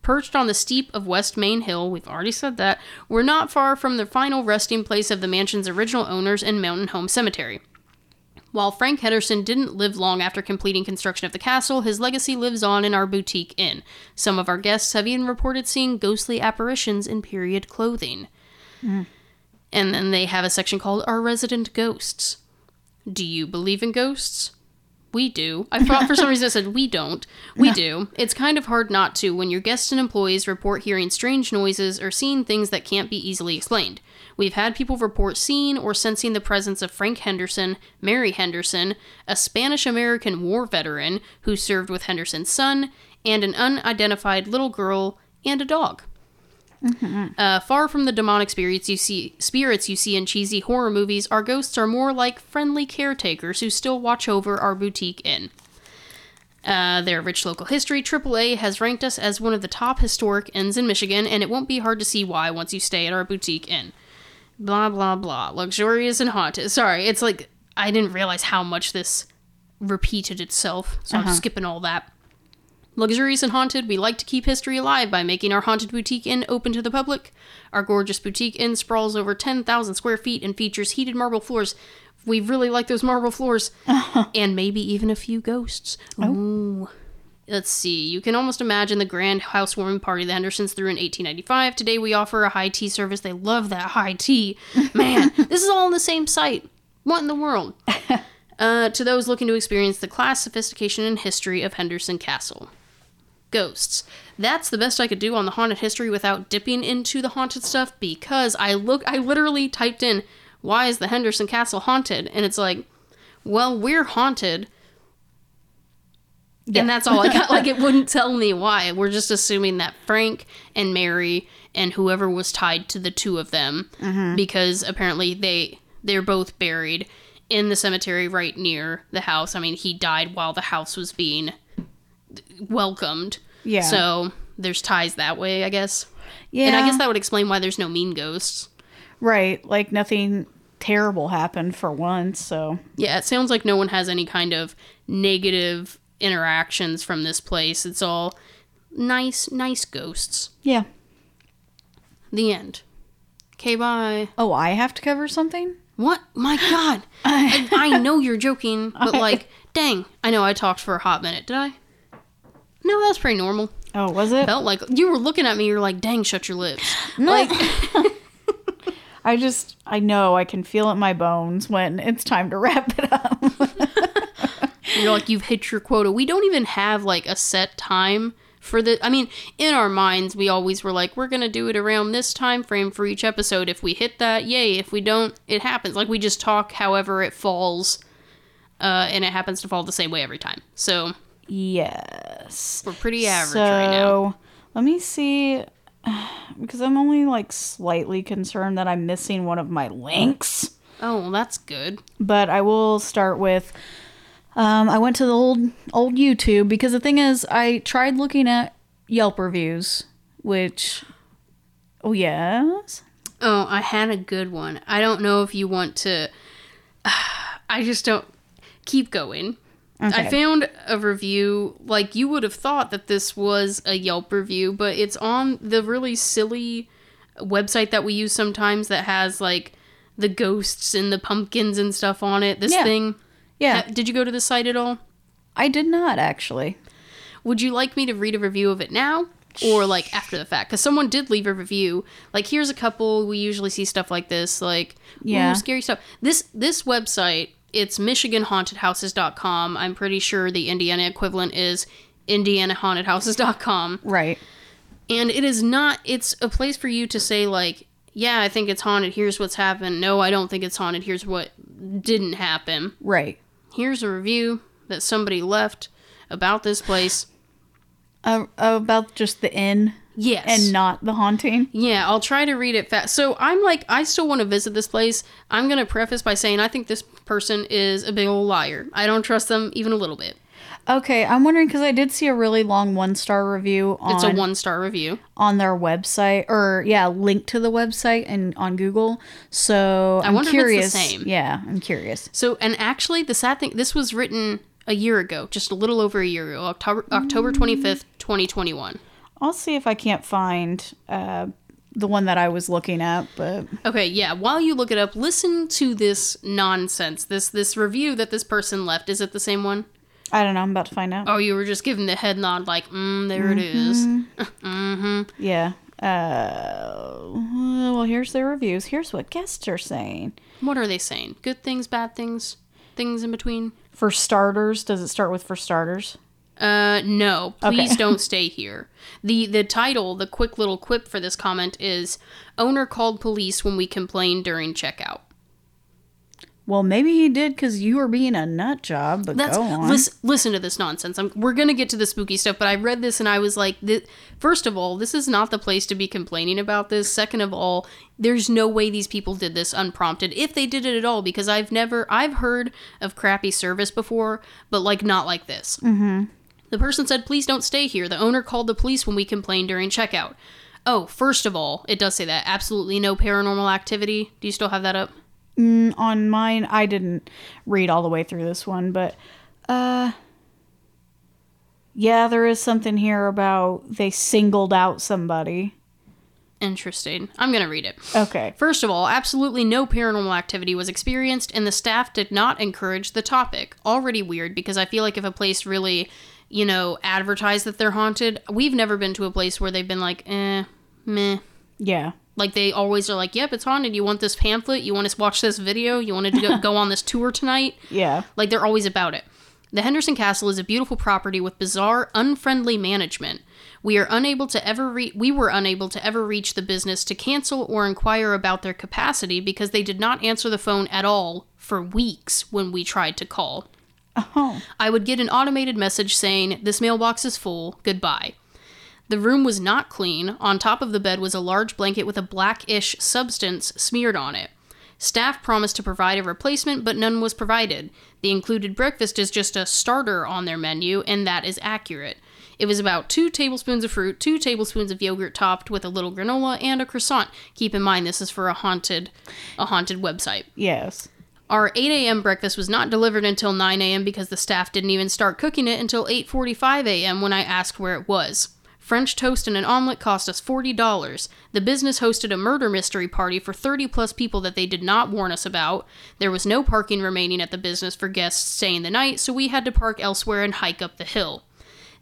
Perched on the steep of West Main Hill, we've already said that, we're not far from the final resting place of the mansion's original owners in Mountain Home Cemetery. While Frank Henderson didn't live long after completing construction of the castle, his legacy lives on in our boutique inn. Some of our guests have even reported seeing ghostly apparitions in period clothing. Hmm. And then they have a section called Our Resident Ghosts. Do you believe in ghosts? We do. I thought for some reason I said we don't. We do. It's kind of hard not to when your guests and employees report hearing strange noises or seeing things that can't be easily explained. We've had people report seeing or sensing the presence of Frank Henderson, Mary Henderson, a Spanish American war veteran who served with Henderson's son, and an unidentified little girl and a dog. Uh, far from the demonic spirits you see spirits you see in cheesy horror movies, our ghosts are more like friendly caretakers who still watch over our boutique inn. Uh, their rich local history, AAA has ranked us as one of the top historic inns in Michigan, and it won't be hard to see why once you stay at our boutique inn. Blah, blah, blah. Luxurious and haunted. Sorry, it's like I didn't realize how much this repeated itself, so I'm uh-huh. skipping all that. Luxurious and haunted, we like to keep history alive by making our haunted boutique inn open to the public. Our gorgeous boutique inn sprawls over 10,000 square feet and features heated marble floors. We really like those marble floors. and maybe even a few ghosts. Oh. Ooh. Let's see. You can almost imagine the grand housewarming party the Hendersons threw in 1895. Today we offer a high tea service. They love that high tea. Man, this is all on the same site. What in the world? uh, to those looking to experience the class, sophistication, and history of Henderson Castle ghosts. That's the best I could do on the haunted history without dipping into the haunted stuff because I look I literally typed in why is the Henderson Castle haunted and it's like well we're haunted and that's all I got like it wouldn't tell me why we're just assuming that Frank and Mary and whoever was tied to the two of them mm-hmm. because apparently they they're both buried in the cemetery right near the house. I mean, he died while the house was being welcomed. Yeah. So there's ties that way, I guess. Yeah. And I guess that would explain why there's no mean ghosts. right. Like nothing terrible happened for once. So Yeah, it sounds like no one has any kind of negative interactions from this place. It's all nice, nice ghosts. yeah. The end. Okay, bye. Oh, I have to cover something. What? My God. I, I know you're joking, but like, dang. I know I talked for a hot minute. Did I? No, that's pretty normal. Oh, was it? Felt like you were looking at me. You're like, dang, shut your lips. Like, I just I know I can feel it in my bones when it's time to wrap it up. You're like, you've hit your quota. We don't even have like a set time for the. I mean, in our minds, we always were like, we're gonna do it around this time frame for each episode. If we hit that, yay. If we don't, it happens. Like we just talk however it falls, uh, and it happens to fall the same way every time. So yes. we're pretty average so, right now. Let me see because I'm only like slightly concerned that I'm missing one of my links. Oh, well, that's good. but I will start with um, I went to the old old YouTube because the thing is I tried looking at Yelp reviews, which oh yes. Oh, I had a good one. I don't know if you want to. I just don't. Keep going. I found a review, like you would have thought that this was a Yelp review, but it's on the really silly website that we use sometimes that has like the ghosts and the pumpkins and stuff on it. This Yeah. thing. Yeah, Ha- Did you go to the site at all? I did not actually. Would you like me to read a review of it now or like after the fact? Because someone did leave a review. Like here's a couple. We usually see stuff like this, like Yeah. scary stuff. This this website, it's MichiganHauntedHouses.com. I'm pretty sure the Indiana equivalent is IndianaHauntedHouses.com. Right. And it is not. It's a place for you to say like, yeah, I think it's haunted. Here's what's happened. No, I don't think it's haunted. Here's what didn't happen. Right. Here's a review that somebody left about this place. Uh, about just the inn Yes. and not the haunting. Yeah, I'll try to read it fast. So I'm like, I still want to visit this place. I'm going to preface by saying I think this person is a big old liar. I don't trust them even a little bit. Okay, I'm wondering because I did see a really long one star review on It's a one star review. on their website or yeah, link to the website and on Google. So I am wonder if it's the curious. same. Yeah, I'm curious. So, and actually, the sad thing, this was written a year ago, just a little over a year ago, October October 25th, 2021. I'll see if I can't find uh, the one that I was looking at, but Okay, yeah. While you look it up, listen to this nonsense. This this review that this person left. Is it the same one? I don't know. I'm about to find out. Oh, you were just giving the head nod, like, mm, there it is. mm-hmm. Yeah. Uh, well, here's the reviews. Here's what guests are saying. What are they saying? Good things, bad things, things in between? For starters, does it start with for starters? Uh, no. Please Okay. don't stay here. the The title, the quick little quip for this comment is: "Owner called police when we complained during checkout." Well, maybe he did because you were being a nut job. But That's go on. listen, listen to this nonsense. I'm, we're gonna get to the spooky stuff, but I read this and I was like, thi- first of all, this is not the place to be complaining about this. Second of all, there's no way these people did this unprompted, if they did it at all, because I've never, I've heard of crappy service before, but like not like this. Mm-hmm. The person said, please don't stay here. The owner called the police when we complained during checkout. Oh, first of all, it does say that. Absolutely no paranormal activity. Do you still have that up? On mine, I didn't read all the way through this one, but uh yeah, there is something here about they singled out somebody. Interesting. I'm going to read it. Okay. First of all, absolutely no paranormal activity was experienced, and the staff did not encourage the topic. Already weird because I feel like if a place really, you know, advertised that they're haunted, we've never been to a place where they've been like, eh, meh. Yeah. Like they always are like, yep, it's haunted. You want this pamphlet? You want to watch this video? You wanted to go, go on this tour tonight? Yeah. Like they're always about it. The Henderson Castle is a beautiful property with bizarre, unfriendly management. We are unable to ever re- we were unable to ever reach the business to cancel or inquire about their capacity because they did not answer the phone at all for weeks when we tried to call. Oh. I would get an automated message saying, This mailbox is full, goodbye. The room was not clean. On top of the bed was a large blanket with a blackish substance smeared on it. Staff promised to provide a replacement, but none was provided. The included breakfast is just a starter on their menu, and that is accurate. It was about two tablespoons of fruit, two tablespoons of yogurt topped with a little granola, and a croissant. Keep in mind this is for a haunted, a haunted website. Yes. Our 8 a.m. breakfast was not delivered until 9 a.m. because the staff didn't even start cooking it until 8:45 a.m. when I asked where it was. French toast and an omelet cost us $40. The business hosted a murder mystery party for 30 plus people that they did not warn us about. There was no parking remaining at the business for guests staying the night, so we had to park elsewhere and hike up the hill.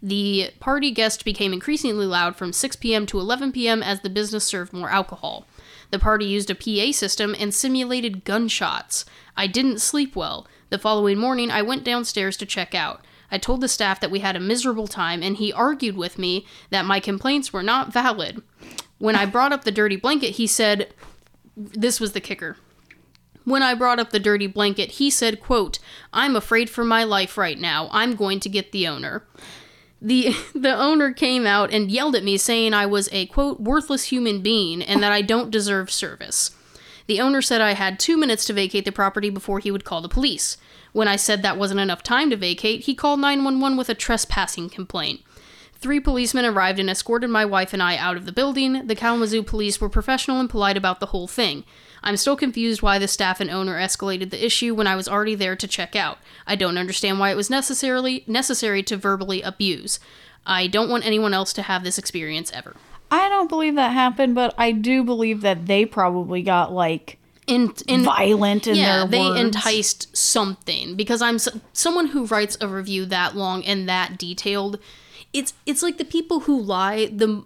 The party guest became increasingly loud from 6 p.m. to 11 p.m. as the business served more alcohol. The party used a PA system and simulated gunshots. I didn't sleep well. The following morning, I went downstairs to check out. I told the staff that we had a miserable time, and he argued with me that my complaints were not valid. When I brought up the dirty blanket, he said, This was the kicker. When I brought up the dirty blanket, he said, quote, I'm afraid for my life right now. I'm going to get the owner. The the owner came out and yelled at me saying I was a quote worthless human being and that I don't deserve service. The owner said I had 2 minutes to vacate the property before he would call the police. When I said that wasn't enough time to vacate, he called 911 with a trespassing complaint. Three policemen arrived and escorted my wife and I out of the building. The Kalamazoo police were professional and polite about the whole thing. I'm still confused why the staff and owner escalated the issue when I was already there to check out. I don't understand why it was necessarily necessary to verbally abuse. I don't want anyone else to have this experience ever. I don't believe that happened, but I do believe that they probably got like In in violent in yeah, their they words. enticed something because I'm s- someone who writes a review that long and that detailed. It's it's like the people who lie. The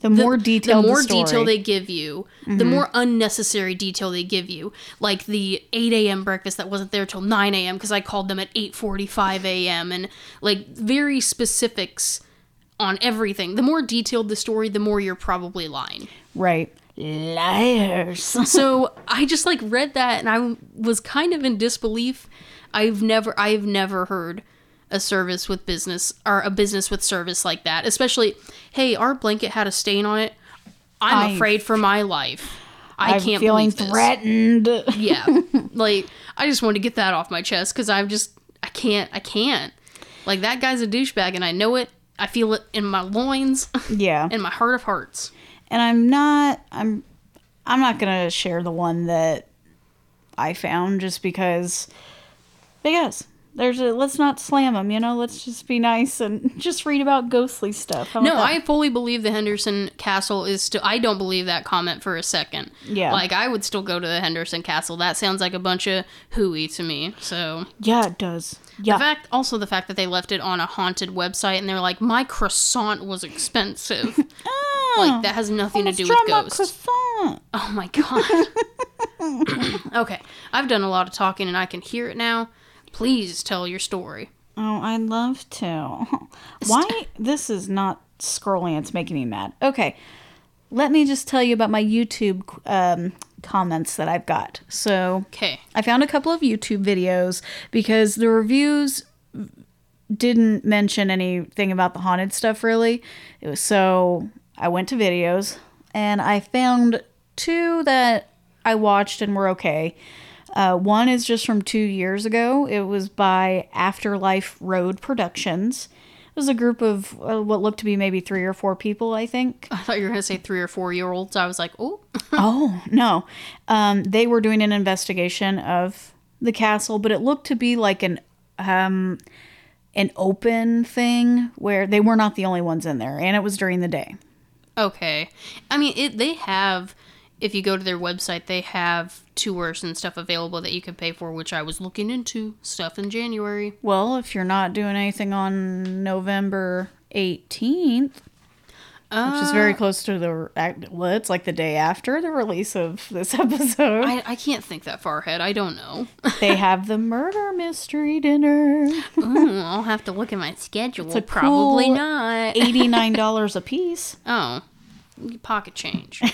the more detailed the more story. detail they give you, the mm-hmm. more unnecessary detail they give you. Like the 8 a.m. breakfast that wasn't there till 9 a.m. because I called them at 8:45 a.m. and like very specifics on everything. The more detailed the story, the more you're probably lying. right. Liars. so I just like read that and I was kind of in disbelief. I've never I've never heard a service with business or a business with service like that. Especially, hey, our blanket had a stain on it. I'm I- afraid for my life. I I'm can't feeling believe this. threatened. Yeah, like I just wanted to get that off my chest because I'm just I can't I can't. Like that guy's a douchebag and I know it. I feel it in my loins, yeah. in my heart of hearts. And I'm not I'm I'm not gonna share the one that I found just because because there's a let's not slam them you know let's just be nice and just read about ghostly stuff How No? I fully believe the Henderson Castle is still. I don't believe that comment for a second. Yeah. like I would still go to the Henderson Castle. That sounds like a bunch of hooey to me. So yeah it does the fact, also the fact that they left it on a haunted website and they're like, my croissant was expensive. Oh. like that has nothing to do with Almost dropped my ghosts. croissant. Oh my god. okay, I've done a lot of talking and I can hear it now. Please tell your story. Oh, I'd love to. Why? This is not scrolling. It's making me mad. Okay. Let me just tell you about my YouTube um, comments that I've got. So Okay. I found a couple of YouTube videos because the reviews didn't mention anything about the haunted stuff really. It was so I went to videos and I found two that I watched and were okay. Uh, one is just from two years ago. It was by Afterlife Road Productions. It was a group of uh, what looked to be maybe three or four people, I think. I thought you were gonna say three or four year olds. I was like, oh, oh no, um, they were doing an investigation of the castle, but it looked to be like an um, an open thing where they were not the only ones in there, and it was during the day. okay. I mean, it. They have. If you go to their website, they have tours and stuff available that you can pay for, which I was looking into stuff in January. Well, if you're not doing anything on November 18th, which is very uh, close to the well, it's like the day after the release of this episode. I, I can't think that far ahead. I don't know. they have the murder mystery dinner. Ooh, I'll have to look at my schedule. a Probably cool not. $89 a piece. Oh, pocket change.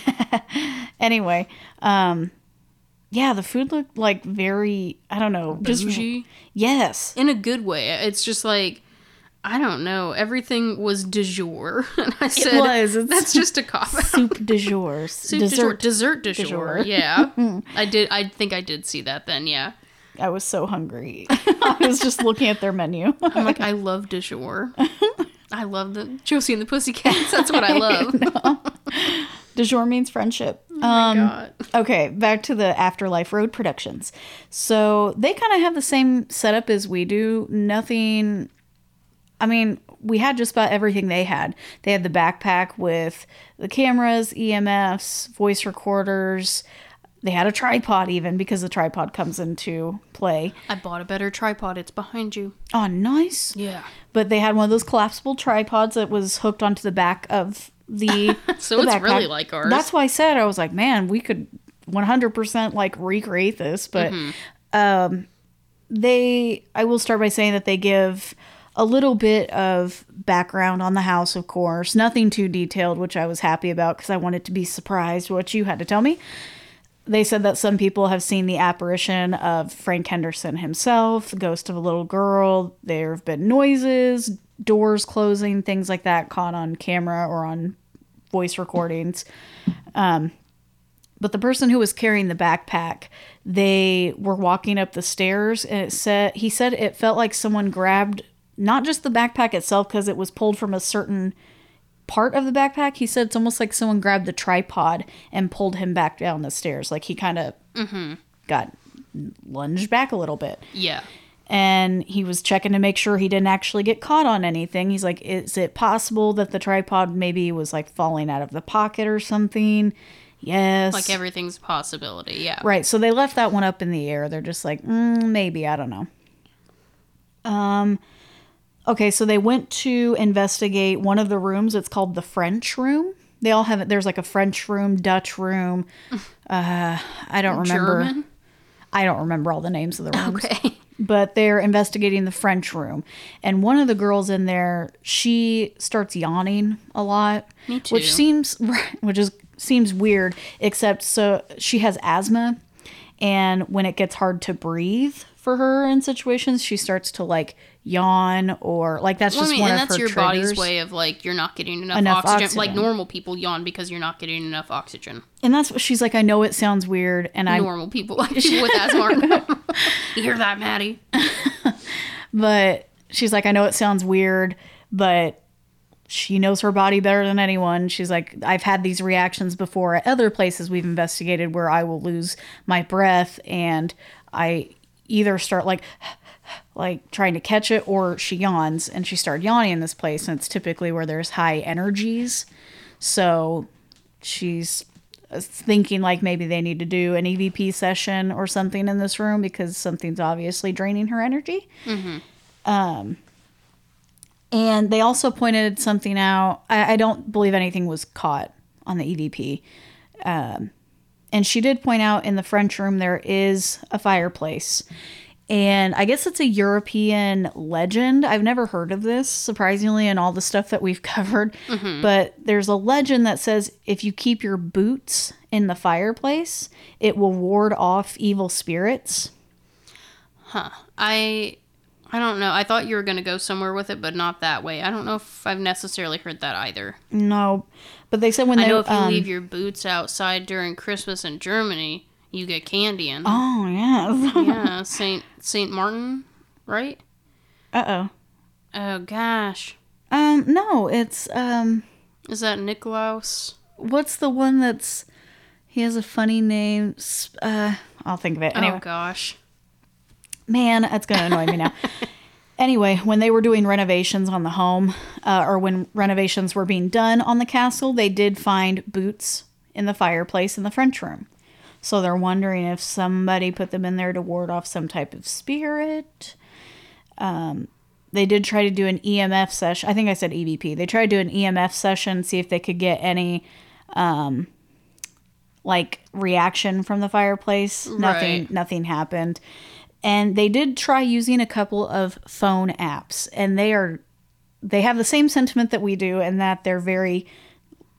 Anyway, um yeah, the food looked like very I don't know, just Bougie. yes. in a good way. It's just like I don't know. Everything was du jour, and I said, was. It's- "That's just a cop out." Soup de jour. Soup jour, dessert du jour. jour. Yeah, I did. I think I did see that then. Yeah, I was so hungry. I was just looking at their menu. I'm like, I love du jour. I love the Josie and the Pussycats. That's what I love. De jour means friendship. Oh my um, God. Okay, back to the Afterlife Road Productions. So they kind of have the same setup as we do. Nothing. I mean, we had just about everything they had. They had the backpack with the cameras, EMFs, voice recorders. They had a tripod even because the tripod comes into play. I bought a better tripod. It's behind you. Oh, nice. Yeah. But they had one of those collapsible tripods that was hooked onto the back of the. So the it's backpack. really like ours. That's why I said I was like, man, we could 100% like recreate this. But Mm-hmm. um, they, I will start by saying that they give a little bit of background on the house, of course. Nothing too detailed, which I was happy about because I wanted to be surprised what you had to tell me. They said that some people have seen the apparition of Frank Henderson himself, the ghost of a little girl. There have been noises, doors closing, things like that caught on camera or on voice recordings. Um, but the person who was carrying the backpack, they were walking up the stairs, and it said he said it felt like someone grabbed not just the backpack itself because it was pulled from a certain part of the backpack. He said it's almost like someone grabbed the tripod and pulled him back down the stairs. Like he kind of got lunged back a little bit. Yeah. And he was checking to make sure he didn't actually get caught on anything. He's like, is it possible that the tripod maybe was like falling out of the pocket or something? Yes. Like everything's a possibility. Yeah. Right. So they left that one up in the air. They're just like, mm, maybe. I don't know. Um, okay. So they went to investigate one of the rooms. It's called the French room. They all have it. There's like a French room, Dutch room. Uh, I don't remember. German. I don't remember all the names of the rooms. Okay. But they're investigating the French room. And one of the girls in there, she starts yawning a lot. Me too. Which seems which is seems weird, except so she has asthma and when it gets hard to breathe for her in situations, she starts to like yawn or like that's Well, I just mean, one and of that's her your body's way of like you're not getting enough, Enough oxygen. Like normal people yawn because you're not getting enough oxygen. And that's what she's like, I know it sounds weird and I normal people like people with asthma. you hear that, Maddie? but she's like, I know it sounds weird, but she knows her body better than anyone. She's like, I've had these reactions before at other places we've investigated where I will lose my breath and I either start like, like trying to catch it or she yawns and she started yawning in this place and it's typically where there's high energies. So she's thinking like maybe they need to do an EVP session or something in this room because something's obviously draining her energy. Um, and they also pointed something out. I, I don't believe anything was caught on the EVP. Um, and she did point out in the French room there is a fireplace. And I guess it's a European legend. I've never heard of this, surprisingly, in all the stuff that we've covered. Mm-hmm. But there's a legend that says if you keep your boots in the fireplace, it will ward off evil spirits. Huh. I I don't know. I thought you were gonna go somewhere with it, but not that way. I don't know if I've necessarily heard that either. No, but they said when I they know if you um, leave your boots outside during Christmas in Germany, you get candy in. Oh yes. Yeah, Saint Saint Martin, right? uh oh. Oh gosh, Um, no, it's um, Is that Nikolaus? what's the one that's he has a funny name? Uh, I'll think of it anyway. Oh gosh. Man, that's gonna annoy me now. Anyway, when they were doing renovations on the home, uh, or when renovations were being done on the castle, they did find boots in the fireplace in the French room. So they're wondering if somebody put them in there to ward off some type of spirit. Um, they did try to do an EMF session. I think I said EVP. They tried to do an EMF session, see if they could get any um, like reaction from the fireplace. Nothing Right. nothing happened. And they did try using a couple of phone apps and they are they have the same sentiment that we do and that they're very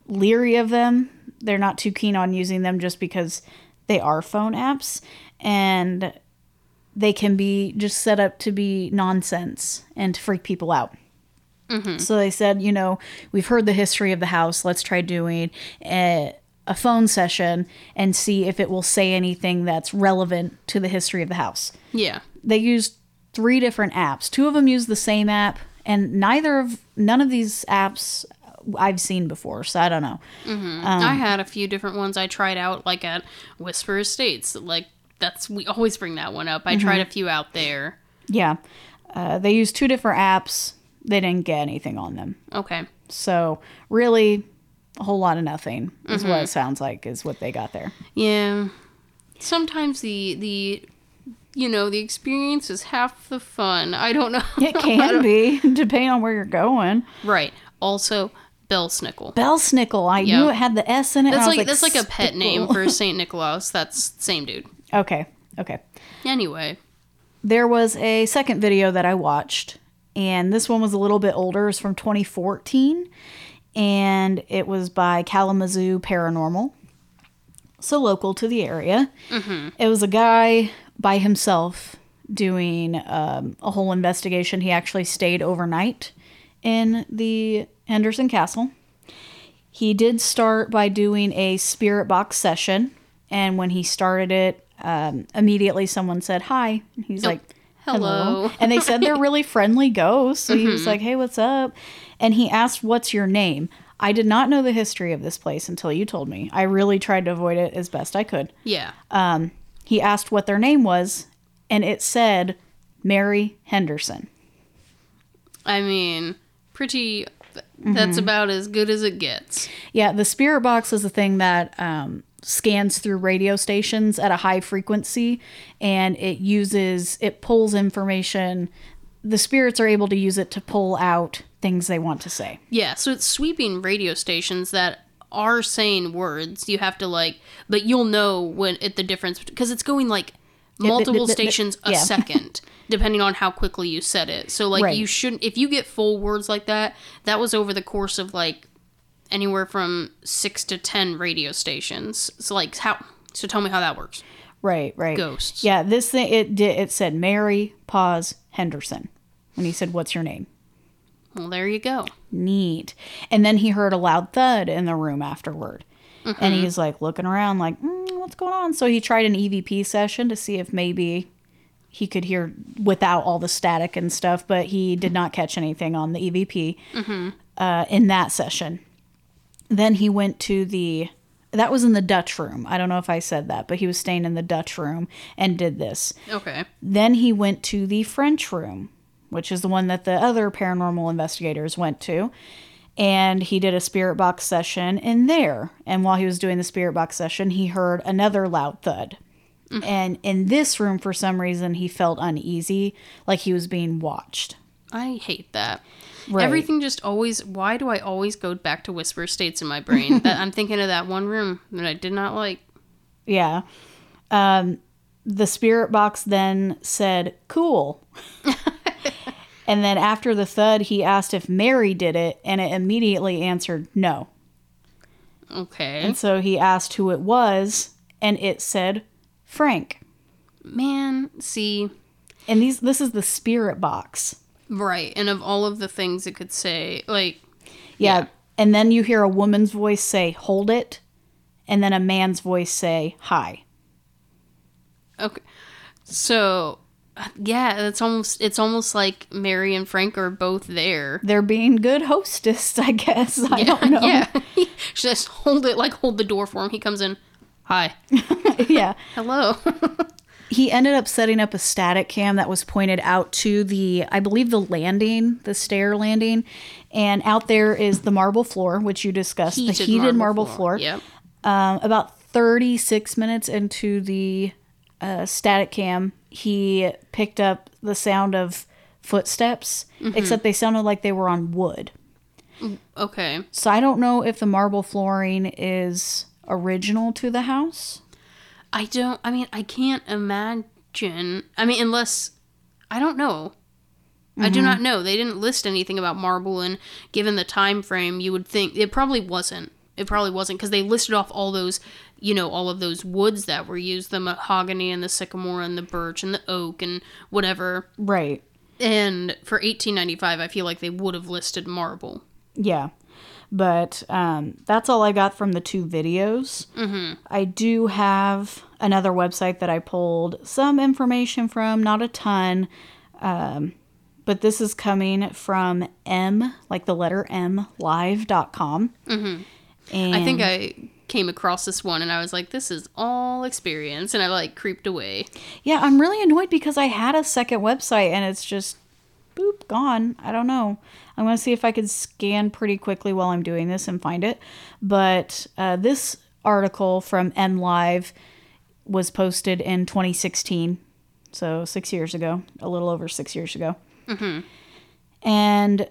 leery of them. They're not too keen on using them just because they are phone apps and they can be just set up to be nonsense and to freak people out. Mm-hmm. So they said, you know, we've heard the history of the house. Let's try doing a, a phone session and see if it will say anything that's relevant to the history of the house. Yeah. They used three different apps. Two of them use the same app, and neither of none of these apps I've seen before. So I don't know. Mm-hmm. Um, I had a few different ones I tried out, like at Whisper Estates. Like that's we always bring that one up. I tried mm-hmm. a few out there. Yeah, uh, they used two different apps. They didn't get anything on them. Okay. So really, a whole lot of nothing is what it mm-hmm. sounds like is what they got there. Yeah. Sometimes the the you know the experience is half the fun. I don't know. It can be depending on where you're going. right. Also, Belsnickel. Belsnickel. I Yeah. knew it had the S in it. That's was like, that's like a pet name for Saint Nicholas. That's same dude. Okay. Okay. Anyway. There was a second video that I watched, and this one was a little bit older. It's from 2014, and it was by Kalamazoo Paranormal, so local to the area. It was a guy by himself doing um, a whole investigation. He actually stayed overnight in the Henderson Castle. He did start by doing a spirit box session, and when he started it, um, immediately someone said hi. And He's like, Hello. and they said they're really friendly ghosts. So he was like, hey, what's up? And he asked, what's your name? I did not know the history of this place until you told me. I really tried to avoid it as best I could. Yeah. He asked what their name was, and it said Mary Henderson. I mean, pretty. That's about as good as it gets. Yeah, the spirit box is a thing that um, scans through radio stations at a high frequency, and it uses it pulls information. The spirits are able to use it to pull out things they want to say. Yeah, so it's sweeping radio stations that are saying words. You have to like, but you'll know when it the difference because it's going like multiple stations a yeah. second, depending on how quickly you said it. So like Right. you shouldn't if you get full words like that. That was over the course of like anywhere from six to ten radio stations. So like how? So tell me how that works. Right, right. Ghosts. Yeah, this thing it did. It said Mary Pause Henderson when he said, "What's your name?" Well, there you go. Neat. And then he heard a loud thud in the room afterward, and Mm-hmm. he's like looking around, like, mm, "What's going on?" So he tried an EVP session to see if maybe he could hear without all the static and stuff, but he did not catch anything on the EVP Mm-hmm. uh, in that session. Then he went to the that was in the Dutch room. I don't know if I said that, but he was staying in the Dutch room and did this. Okay. Then he went to the French room, which is the one that the other paranormal investigators went to. And he did a spirit box session in there. And while he was doing the spirit box session, he heard another loud thud. And in this room, for some reason, he felt uneasy, like he was being watched. I hate that. Right. Everything just always. Why do I always go back to Whisper Estates in my brain? that I'm thinking of that one room that I did not like. Yeah. Um, the spirit box then said, cool. and then after the thud, he asked if Mary did it, and it immediately answered no. Okay, And so he asked who it was, and it said Frank. man. See, And these this is the spirit box. right, and of all of the things it could say, like, Yeah. Yeah. And then you hear a woman's voice say, hold it, and then a man's voice say, hi. okay, so Yeah, it's almost it's almost like Mary and Frank are both there. They're being good hostess, I guess. I don't know. Yeah. Just hold it like hold the door for him. He comes in. Hi. yeah. Hello. He ended up setting up a static cam that was pointed out to the, I believe, the landing, the stair landing. And out there is the marble floor, which you discussed, the heated marble, floor. Yep. Um, about 36 minutes into the uh, static cam, he picked up the sound of footsteps, mm-hmm. except they sounded like they were on wood. Mm, okay. So I don't know if the marble flooring is original to the house. I don't I mean, I can't imagine. I mean, unless I don't know. I do mm-hmm. not know. They didn't list anything about marble and given the time frame, you would think it probably wasn't. It probably wasn't because they listed off all those, you know, all of those woods that were used, the mahogany and the sycamore and the birch and the oak and whatever. Right. And for 1895, I feel like they would have listed marble. Yeah. But um, that's all I got from the two videos. Mm-hmm. I do have another website that I pulled some information from, not a ton. Um, but this is coming from M, like the letter M, live.com. Mm-hmm. And I think I came across this one and I was like, this is all experience. And I like creeped away. Yeah, I'm really annoyed because I had a second website and it's just boop gone. I don't know. I'm gonna see if I could scan pretty quickly while I'm doing this and find it. But uh, this article from M Live was posted in 2016, so six years ago, a little over six years ago. And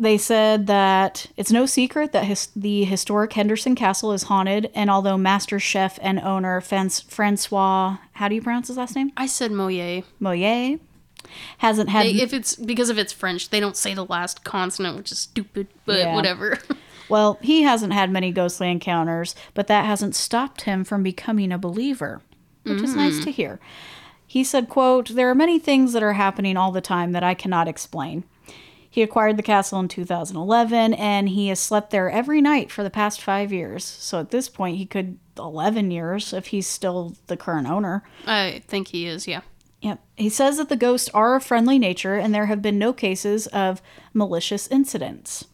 they said that it's no secret that his, the historic Henderson Castle is haunted, and although master chef and owner Francois, how do you pronounce his last name? I said Moyer. Moyer, hasn't had. They, if it's because if it's French, they don't say the last consonant, which is stupid, but Yeah. whatever. well, he hasn't had many ghostly encounters, but that hasn't stopped him from becoming a believer, which is nice mm. to hear. He said, quote, There are many things that are happening all the time that I cannot explain. He acquired the castle in 2011 and he has slept there every night for the past five years. So at this point, he could 11 years if he's still the current owner. I think he is, yeah. Yep. He says that the ghosts are of friendly nature and there have been no cases of malicious incidents.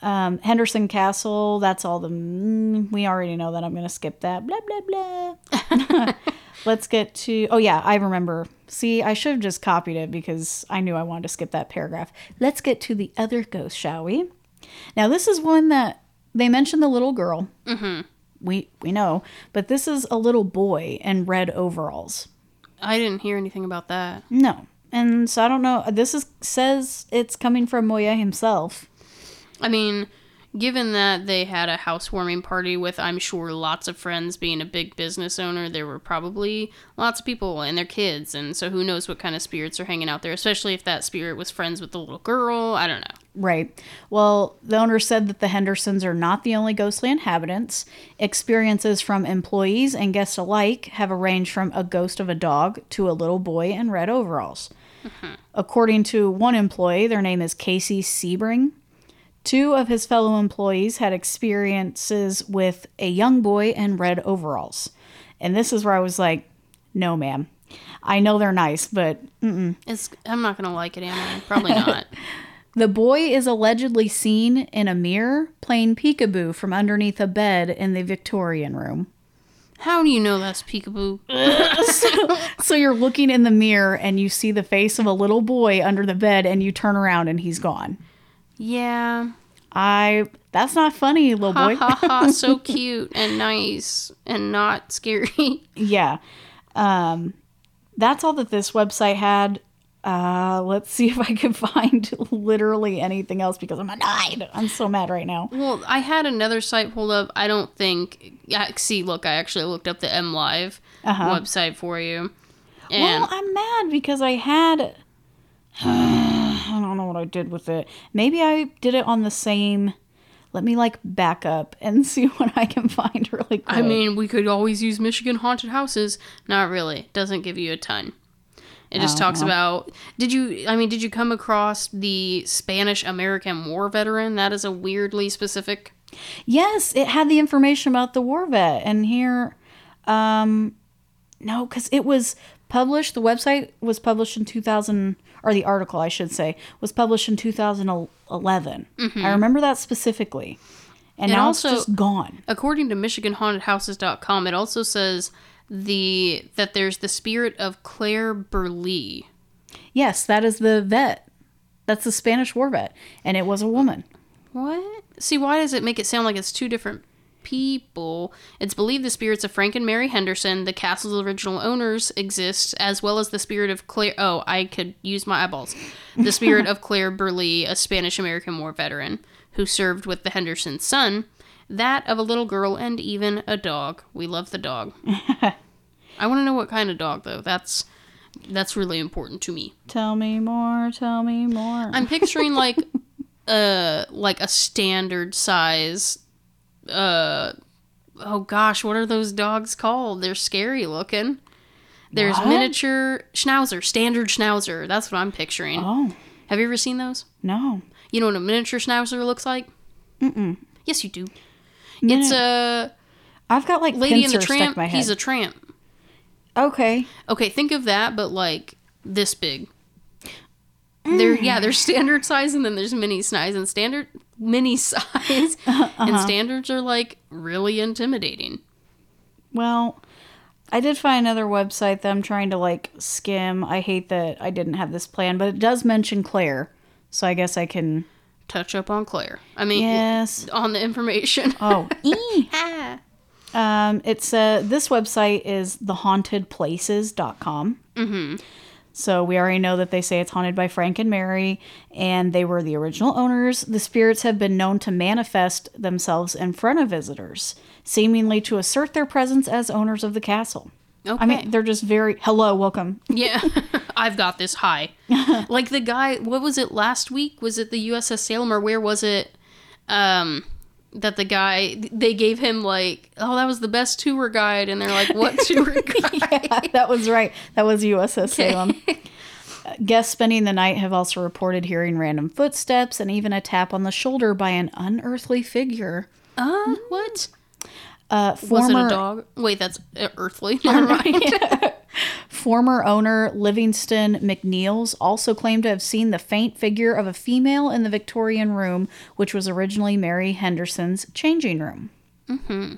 Um, Henderson Castle, that's all the. Mm, we already know that. I'm going to skip that. Blah, blah, blah. Let's get to. Oh, yeah, I remember. See, I should have just copied it because I knew I wanted to skip that paragraph. Let's get to the other ghost, shall we? Now, this is one that they mentioned the little girl. Mm-hmm. We, we know, but this is a little boy in red overalls. I didn't hear anything about that. No. And so I don't know. This is says it's coming from Moya himself. I mean, given that they had a housewarming party with, I'm sure, lots of friends being a big business owner, there were probably lots of people and their kids. And so who knows what kind of spirits are hanging out there, especially if that spirit was friends with the little girl. I don't know. Right. Well, the owner said that the Hendersons are not the only ghostly inhabitants. Experiences from employees and guests alike have ranged from a ghost of a dog to a little boy in red overalls. Mm-hmm. According to one employee, their name is Casey Sebring. Two of his fellow employees had experiences with a young boy in red overalls. And this is where I was like, no, ma'am. I know they're nice, but It's I'm not gonna like it, am I? Probably not. The boy is allegedly seen in a mirror playing peekaboo from underneath a bed in the Victorian room. How do you know that's peekaboo? So you're looking in the mirror and you see the face of a little boy under the bed and you turn around and he's gone. Yeah. I that's not funny, little boy. ha ha. ha, So cute and nice and not scary. yeah. Um that's all that this website had. Uh let's see if I can find literally anything else because I'm annoyed. I'm so mad right now. Well, I had another site pulled up. I don't think. Yeah, see, look, I actually looked up the M Live website for you. And Well, I'm mad because I had. I don't know what I did with it. Maybe I did it on the same. Let me like back up and see what I can find really quick. I mean, we could always use Michigan haunted houses. Not really. Doesn't give you a ton. It just Oh, talks well. about. Did you? I mean, did you come across the Spanish American War veteran? That is a weirdly specific. yes, it had the information about the war vet, and here, um, no, because it was published. The website was published in 2000, or the article, I should say, was published in 2011. Mm-hmm. I remember that specifically. And It now also- it's just gone. According to MichiganHauntedHouses.com, it also says the that there's the spirit of Claire Burley. Yes, that is the vet. That's the Spanish war vet. And it was a woman. What? See, why does it make it sound like it's two different people? It's believed the spirits of Frank and Mary Henderson, the castle's original owners, exist, as well as the spirit of Claire. Oh, I could use my eyeballs. The spirit of Claire Burley, a Spanish American War veteran who served with the Henderson son, that of a little girl, and even a dog. We love the dog. I want to know what kind of dog, though. That's that's really important to me. Tell me more, tell me more. I'm picturing like uh like a standard size uh oh gosh, what are those dogs called? They're scary looking. There's What? miniature schnauzer, standard schnauzer. That's what I'm picturing. oh, Have you ever seen those? no. You know what a miniature schnauzer looks like? Mm-mm. Yes, you do. Mini- It's a I've got like Lady and the Tramp. in. He's a tramp. okay. Okay, think of that, but like this big. There, yeah, there's standard size, and then there's mini size, and standard mini size, and standards are like really intimidating. Well, I did find another website that I'm trying to like skim. I hate that I didn't have this plan, but it does mention Claire. So I guess I can. Touch up on Claire. I mean, Yes. on the information. Oh. Um, it's uh, this website is thehauntedplaces.com. Mm-hmm. So we already know that they say it's haunted by Frank and Mary, and they were the original owners. The spirits have been known to manifest themselves in front of visitors, seemingly to assert their presence as owners of the castle. Okay. I mean, they're just very hello, welcome. yeah, I've got this high. like the guy, what was it last week? Was it the USS Salem or where was it? Um, that the guy they gave him like, oh, that was the best tour guide, and they're like, what tour guide? that was right. That was USS Salem. Uh, Guests spending the night have also reported hearing random footsteps and even a tap on the shoulder by an unearthly figure. Uh, what? Uh, Was former it a dog? Wait, that's uh, earthly. Never mind. former owner Livingston McNeils also claimed to have seen the faint figure of a female in the Victorian room, which was originally Mary Henderson's changing room. Mm-hmm.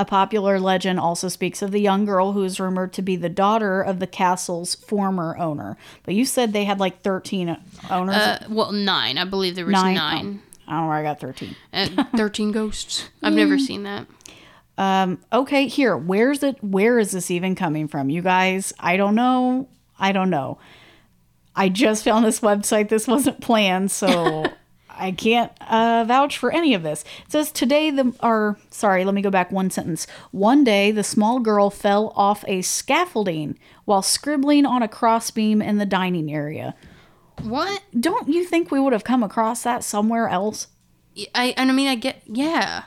A popular legend also speaks of the young girl who is rumored to be the daughter of the castle's former owner. But you said they had like 13 owners. uh, well, nine. I believe there was Nine? nine. I don't know where I got 13. Uh, Thirteen ghosts. I've never seen that. Um, okay, here, where's it? Where is this even coming from? You guys, I don't know. I don't know. I just found this website. This wasn't planned, so I can't uh, vouch for any of this. It says today the or sorry, let me go back one sentence. One day, the small girl fell off a scaffolding while scribbling on a crossbeam in the dining area. What? Don't you think we would have come across that somewhere else? I and I mean I get yeah.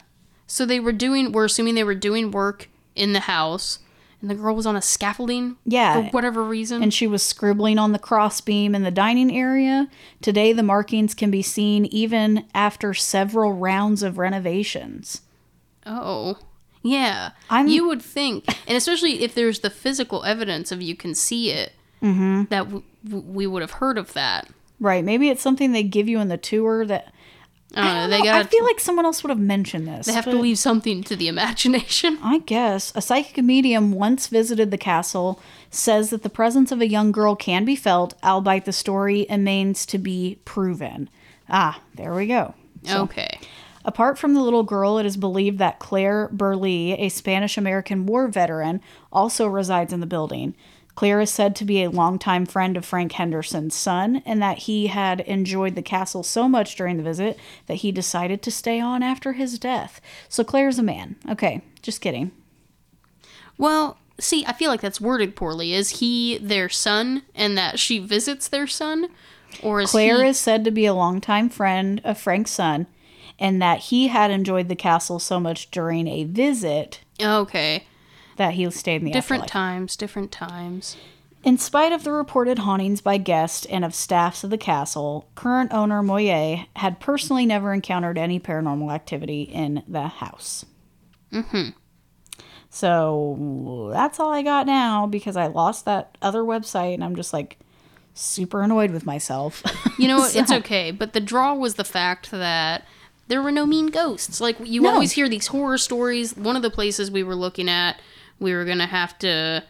So they were doing. We're assuming they were doing work in the house, and the girl was on a scaffolding. Yeah. For whatever reason. and she was scribbling on the crossbeam in the dining area. Today, the markings can be seen even after several rounds of renovations. oh. Yeah. I'm- you would think, and especially if there's the physical evidence of you can see it, Mm-hmm. that w- w- we would have heard of that. Right? Maybe it's something they give you in the tour that I don't. I, don't They know, got. I feel like someone else would have mentioned this. they have to leave something to the imagination. I guess a psychic medium once visited the castle says that the presence of a young girl can be felt, albeit the story remains to be proven. Ah, there we go. okay. Apart from the little girl, it is believed that Claire Burley, a Spanish American war veteran, also resides in the building. Claire is said to be a longtime friend of Frank Henderson's son, and that he had enjoyed the castle so much during the visit that he decided to stay on after his death. So Claire's a man. Okay, just kidding. Well, see, I feel like that's worded poorly. Is he their son, and that she visits their son, or is Claire he? is said to be a longtime friend of Frank's son, and that he had enjoyed the castle so much during a visit okay. That he stayed in the Different afterlife. times, different times. In spite of the reported hauntings by guests and of staffs of the castle, current owner Moyer had personally never encountered any paranormal activity in the house. Mm-hmm. So that's all I got now because I lost that other website and I'm just like super annoyed with myself. You know, what? it's okay. But the draw was the fact that there were no mean ghosts. Like you No. always hear these horror stories. One of the places we were looking at, we were gonna have to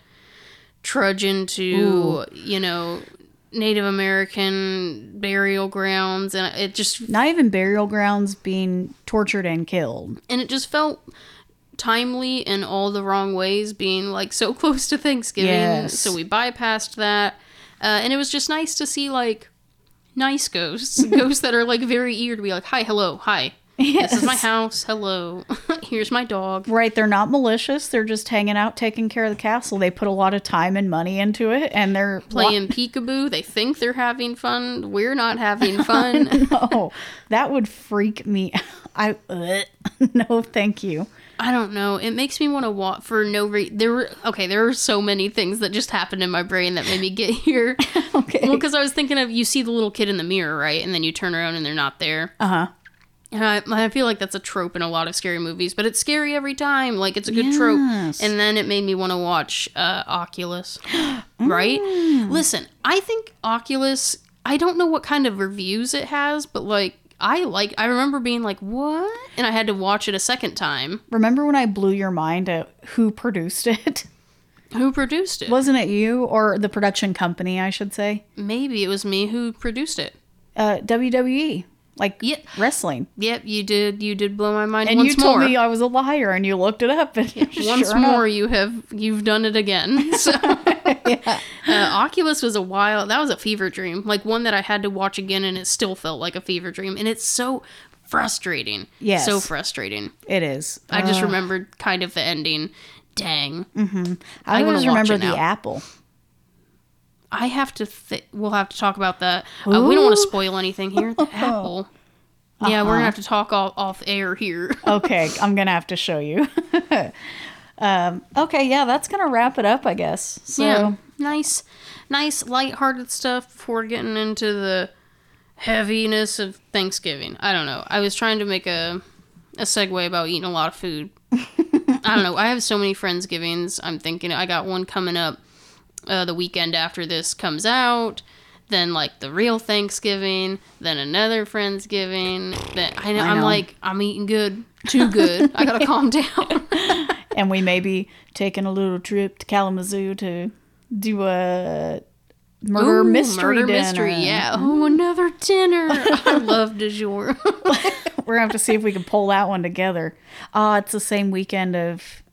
trudge into, you know, Native American burial grounds, and it just Not even burial grounds being tortured and killed. and it just felt timely in all the wrong ways being like so close to thanksgiving. Yes. so we bypassed that. Uh, and it was just nice to see like nice ghosts. Ghosts that are like very eager to be like hi hello hi this is my house hello here's my dog Right, they're not malicious. They're just hanging out, taking care of the castle. They put a lot of time and money into it, and they're playing peekaboo they think they're having fun we're not having fun No, that would freak me. I ugh. no, thank you. I don't know. It makes me want to walk for no reason. There were okay. There were so many things that just happened in my brain that made me get here. Okay. Well, because I was thinking of you see the little kid in the mirror, right, and then you turn around and they're not there. Uh huh. And I, I feel like that's a trope in a lot of scary movies, but it's scary every time. Like it's a good trope. And then it made me want to watch uh, Oculus. right? Mm. Listen, I think Oculus. I don't know what kind of reviews it has, but like I like. I remember being like, "What?" And I had to watch it a second time. Remember when I blew your mind at who produced it? Who produced it? Wasn't it you or the production company? I should say. Maybe it was me who produced it. Uh, WWE, like Yep. wrestling. Yep, you did. You did blow my mind And once you told more. me I was a liar, and you looked it up. And once sure enough- more, you have you've done it again. So, uh, Oculus was a wild. That was a fever dream. Like one that I had to watch again, and it still felt like a fever dream. And it's so frustrating. Yes. so frustrating. it is. I just Uh, remembered kind of the ending. Dang. I, I wanna always remember the apple. I have to. Th- we'll have to talk about that. Uh, we don't want to spoil anything here. The apple. Yeah, we're gonna have to talk off, off air here. Okay, I'm gonna have to show you. um, okay, yeah, that's gonna wrap it up, I guess. So yeah, nice, nice, lighthearted stuff before getting into the heaviness of Thanksgiving. I don't know. I was trying to make a a segue about eating a lot of food. I don't know. I have so many friendsgivings. I'm thinking I got one coming up uh, the weekend after this comes out. Then like the real Thanksgiving, then another Friendsgiving. Then I know, I I'm like I'm eating good, too good. I gotta calm down. and we may be taking a little trip to Kalamazoo to do a murder Ooh, mystery murder dinner. mystery. Yeah. Oh, another dinner. I love du jour. We're gonna have to see if we can pull that one together. Ah, it's the same weekend of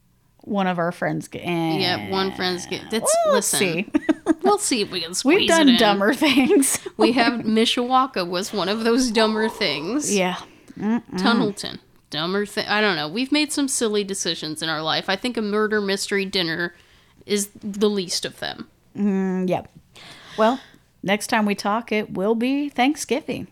one of our friends. Get, eh. yeah, one friend's get. That's Well, let's listen. see. We'll see if we can squeeze We've done in. dumber things. We have Mishawaka was one of those dumber things. yeah. Tunnelton, dumber thing. I don't know. We've made some silly decisions in our life. I think a murder mystery dinner is the least of them. Mm, yep. Well, next time we talk, it will be Thanksgiving.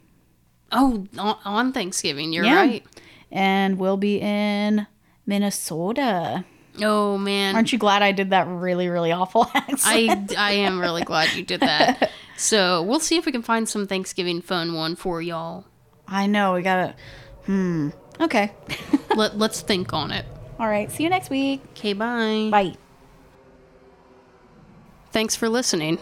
Oh, on, on Thanksgiving, you're Yeah. right. and we'll be in Minnesota. Oh man, Aren't you glad I did that really, really awful accent? I I am really glad you did that. So we'll see if we can find some Thanksgiving fun one for y'all. I know we gotta. Hmm. Okay. Let Let's think on it. All right. See you next week. Okay, bye. Bye. Thanks for listening.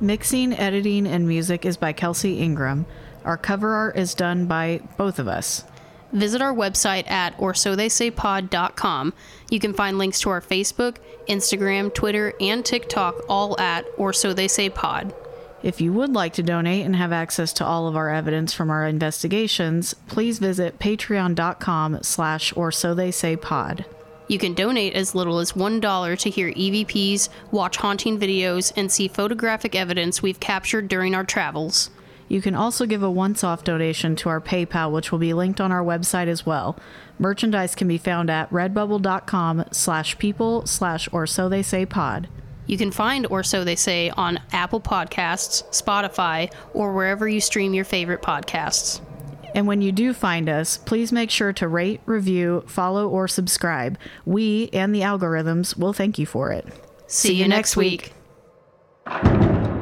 Mixing, editing, and music is by Kelsey Ingram. Our cover art is done by both of us. Visit our website at orsotheysaypod.com. You can find links to our Facebook, Instagram, Twitter, and TikTok all at Or So They Say Pod. If you would like to donate and have access to all of our evidence from our investigations, please visit patreon.com slash or so they say pod. You can donate as little as $1 to hear EVPs, watch haunting videos, and see photographic evidence we've captured during our travels. You can also give a once-off donation to our PayPal, which will be linked on our website as well. Merchandise can be found at redbubble.com slash people slash or so they say pod. You can find Or So They Say on Apple Podcasts, Spotify, or wherever you stream your favorite podcasts. And when you do find us, please make sure to rate, review, follow, or subscribe. We and the algorithms will thank you for it. See, you next week. week.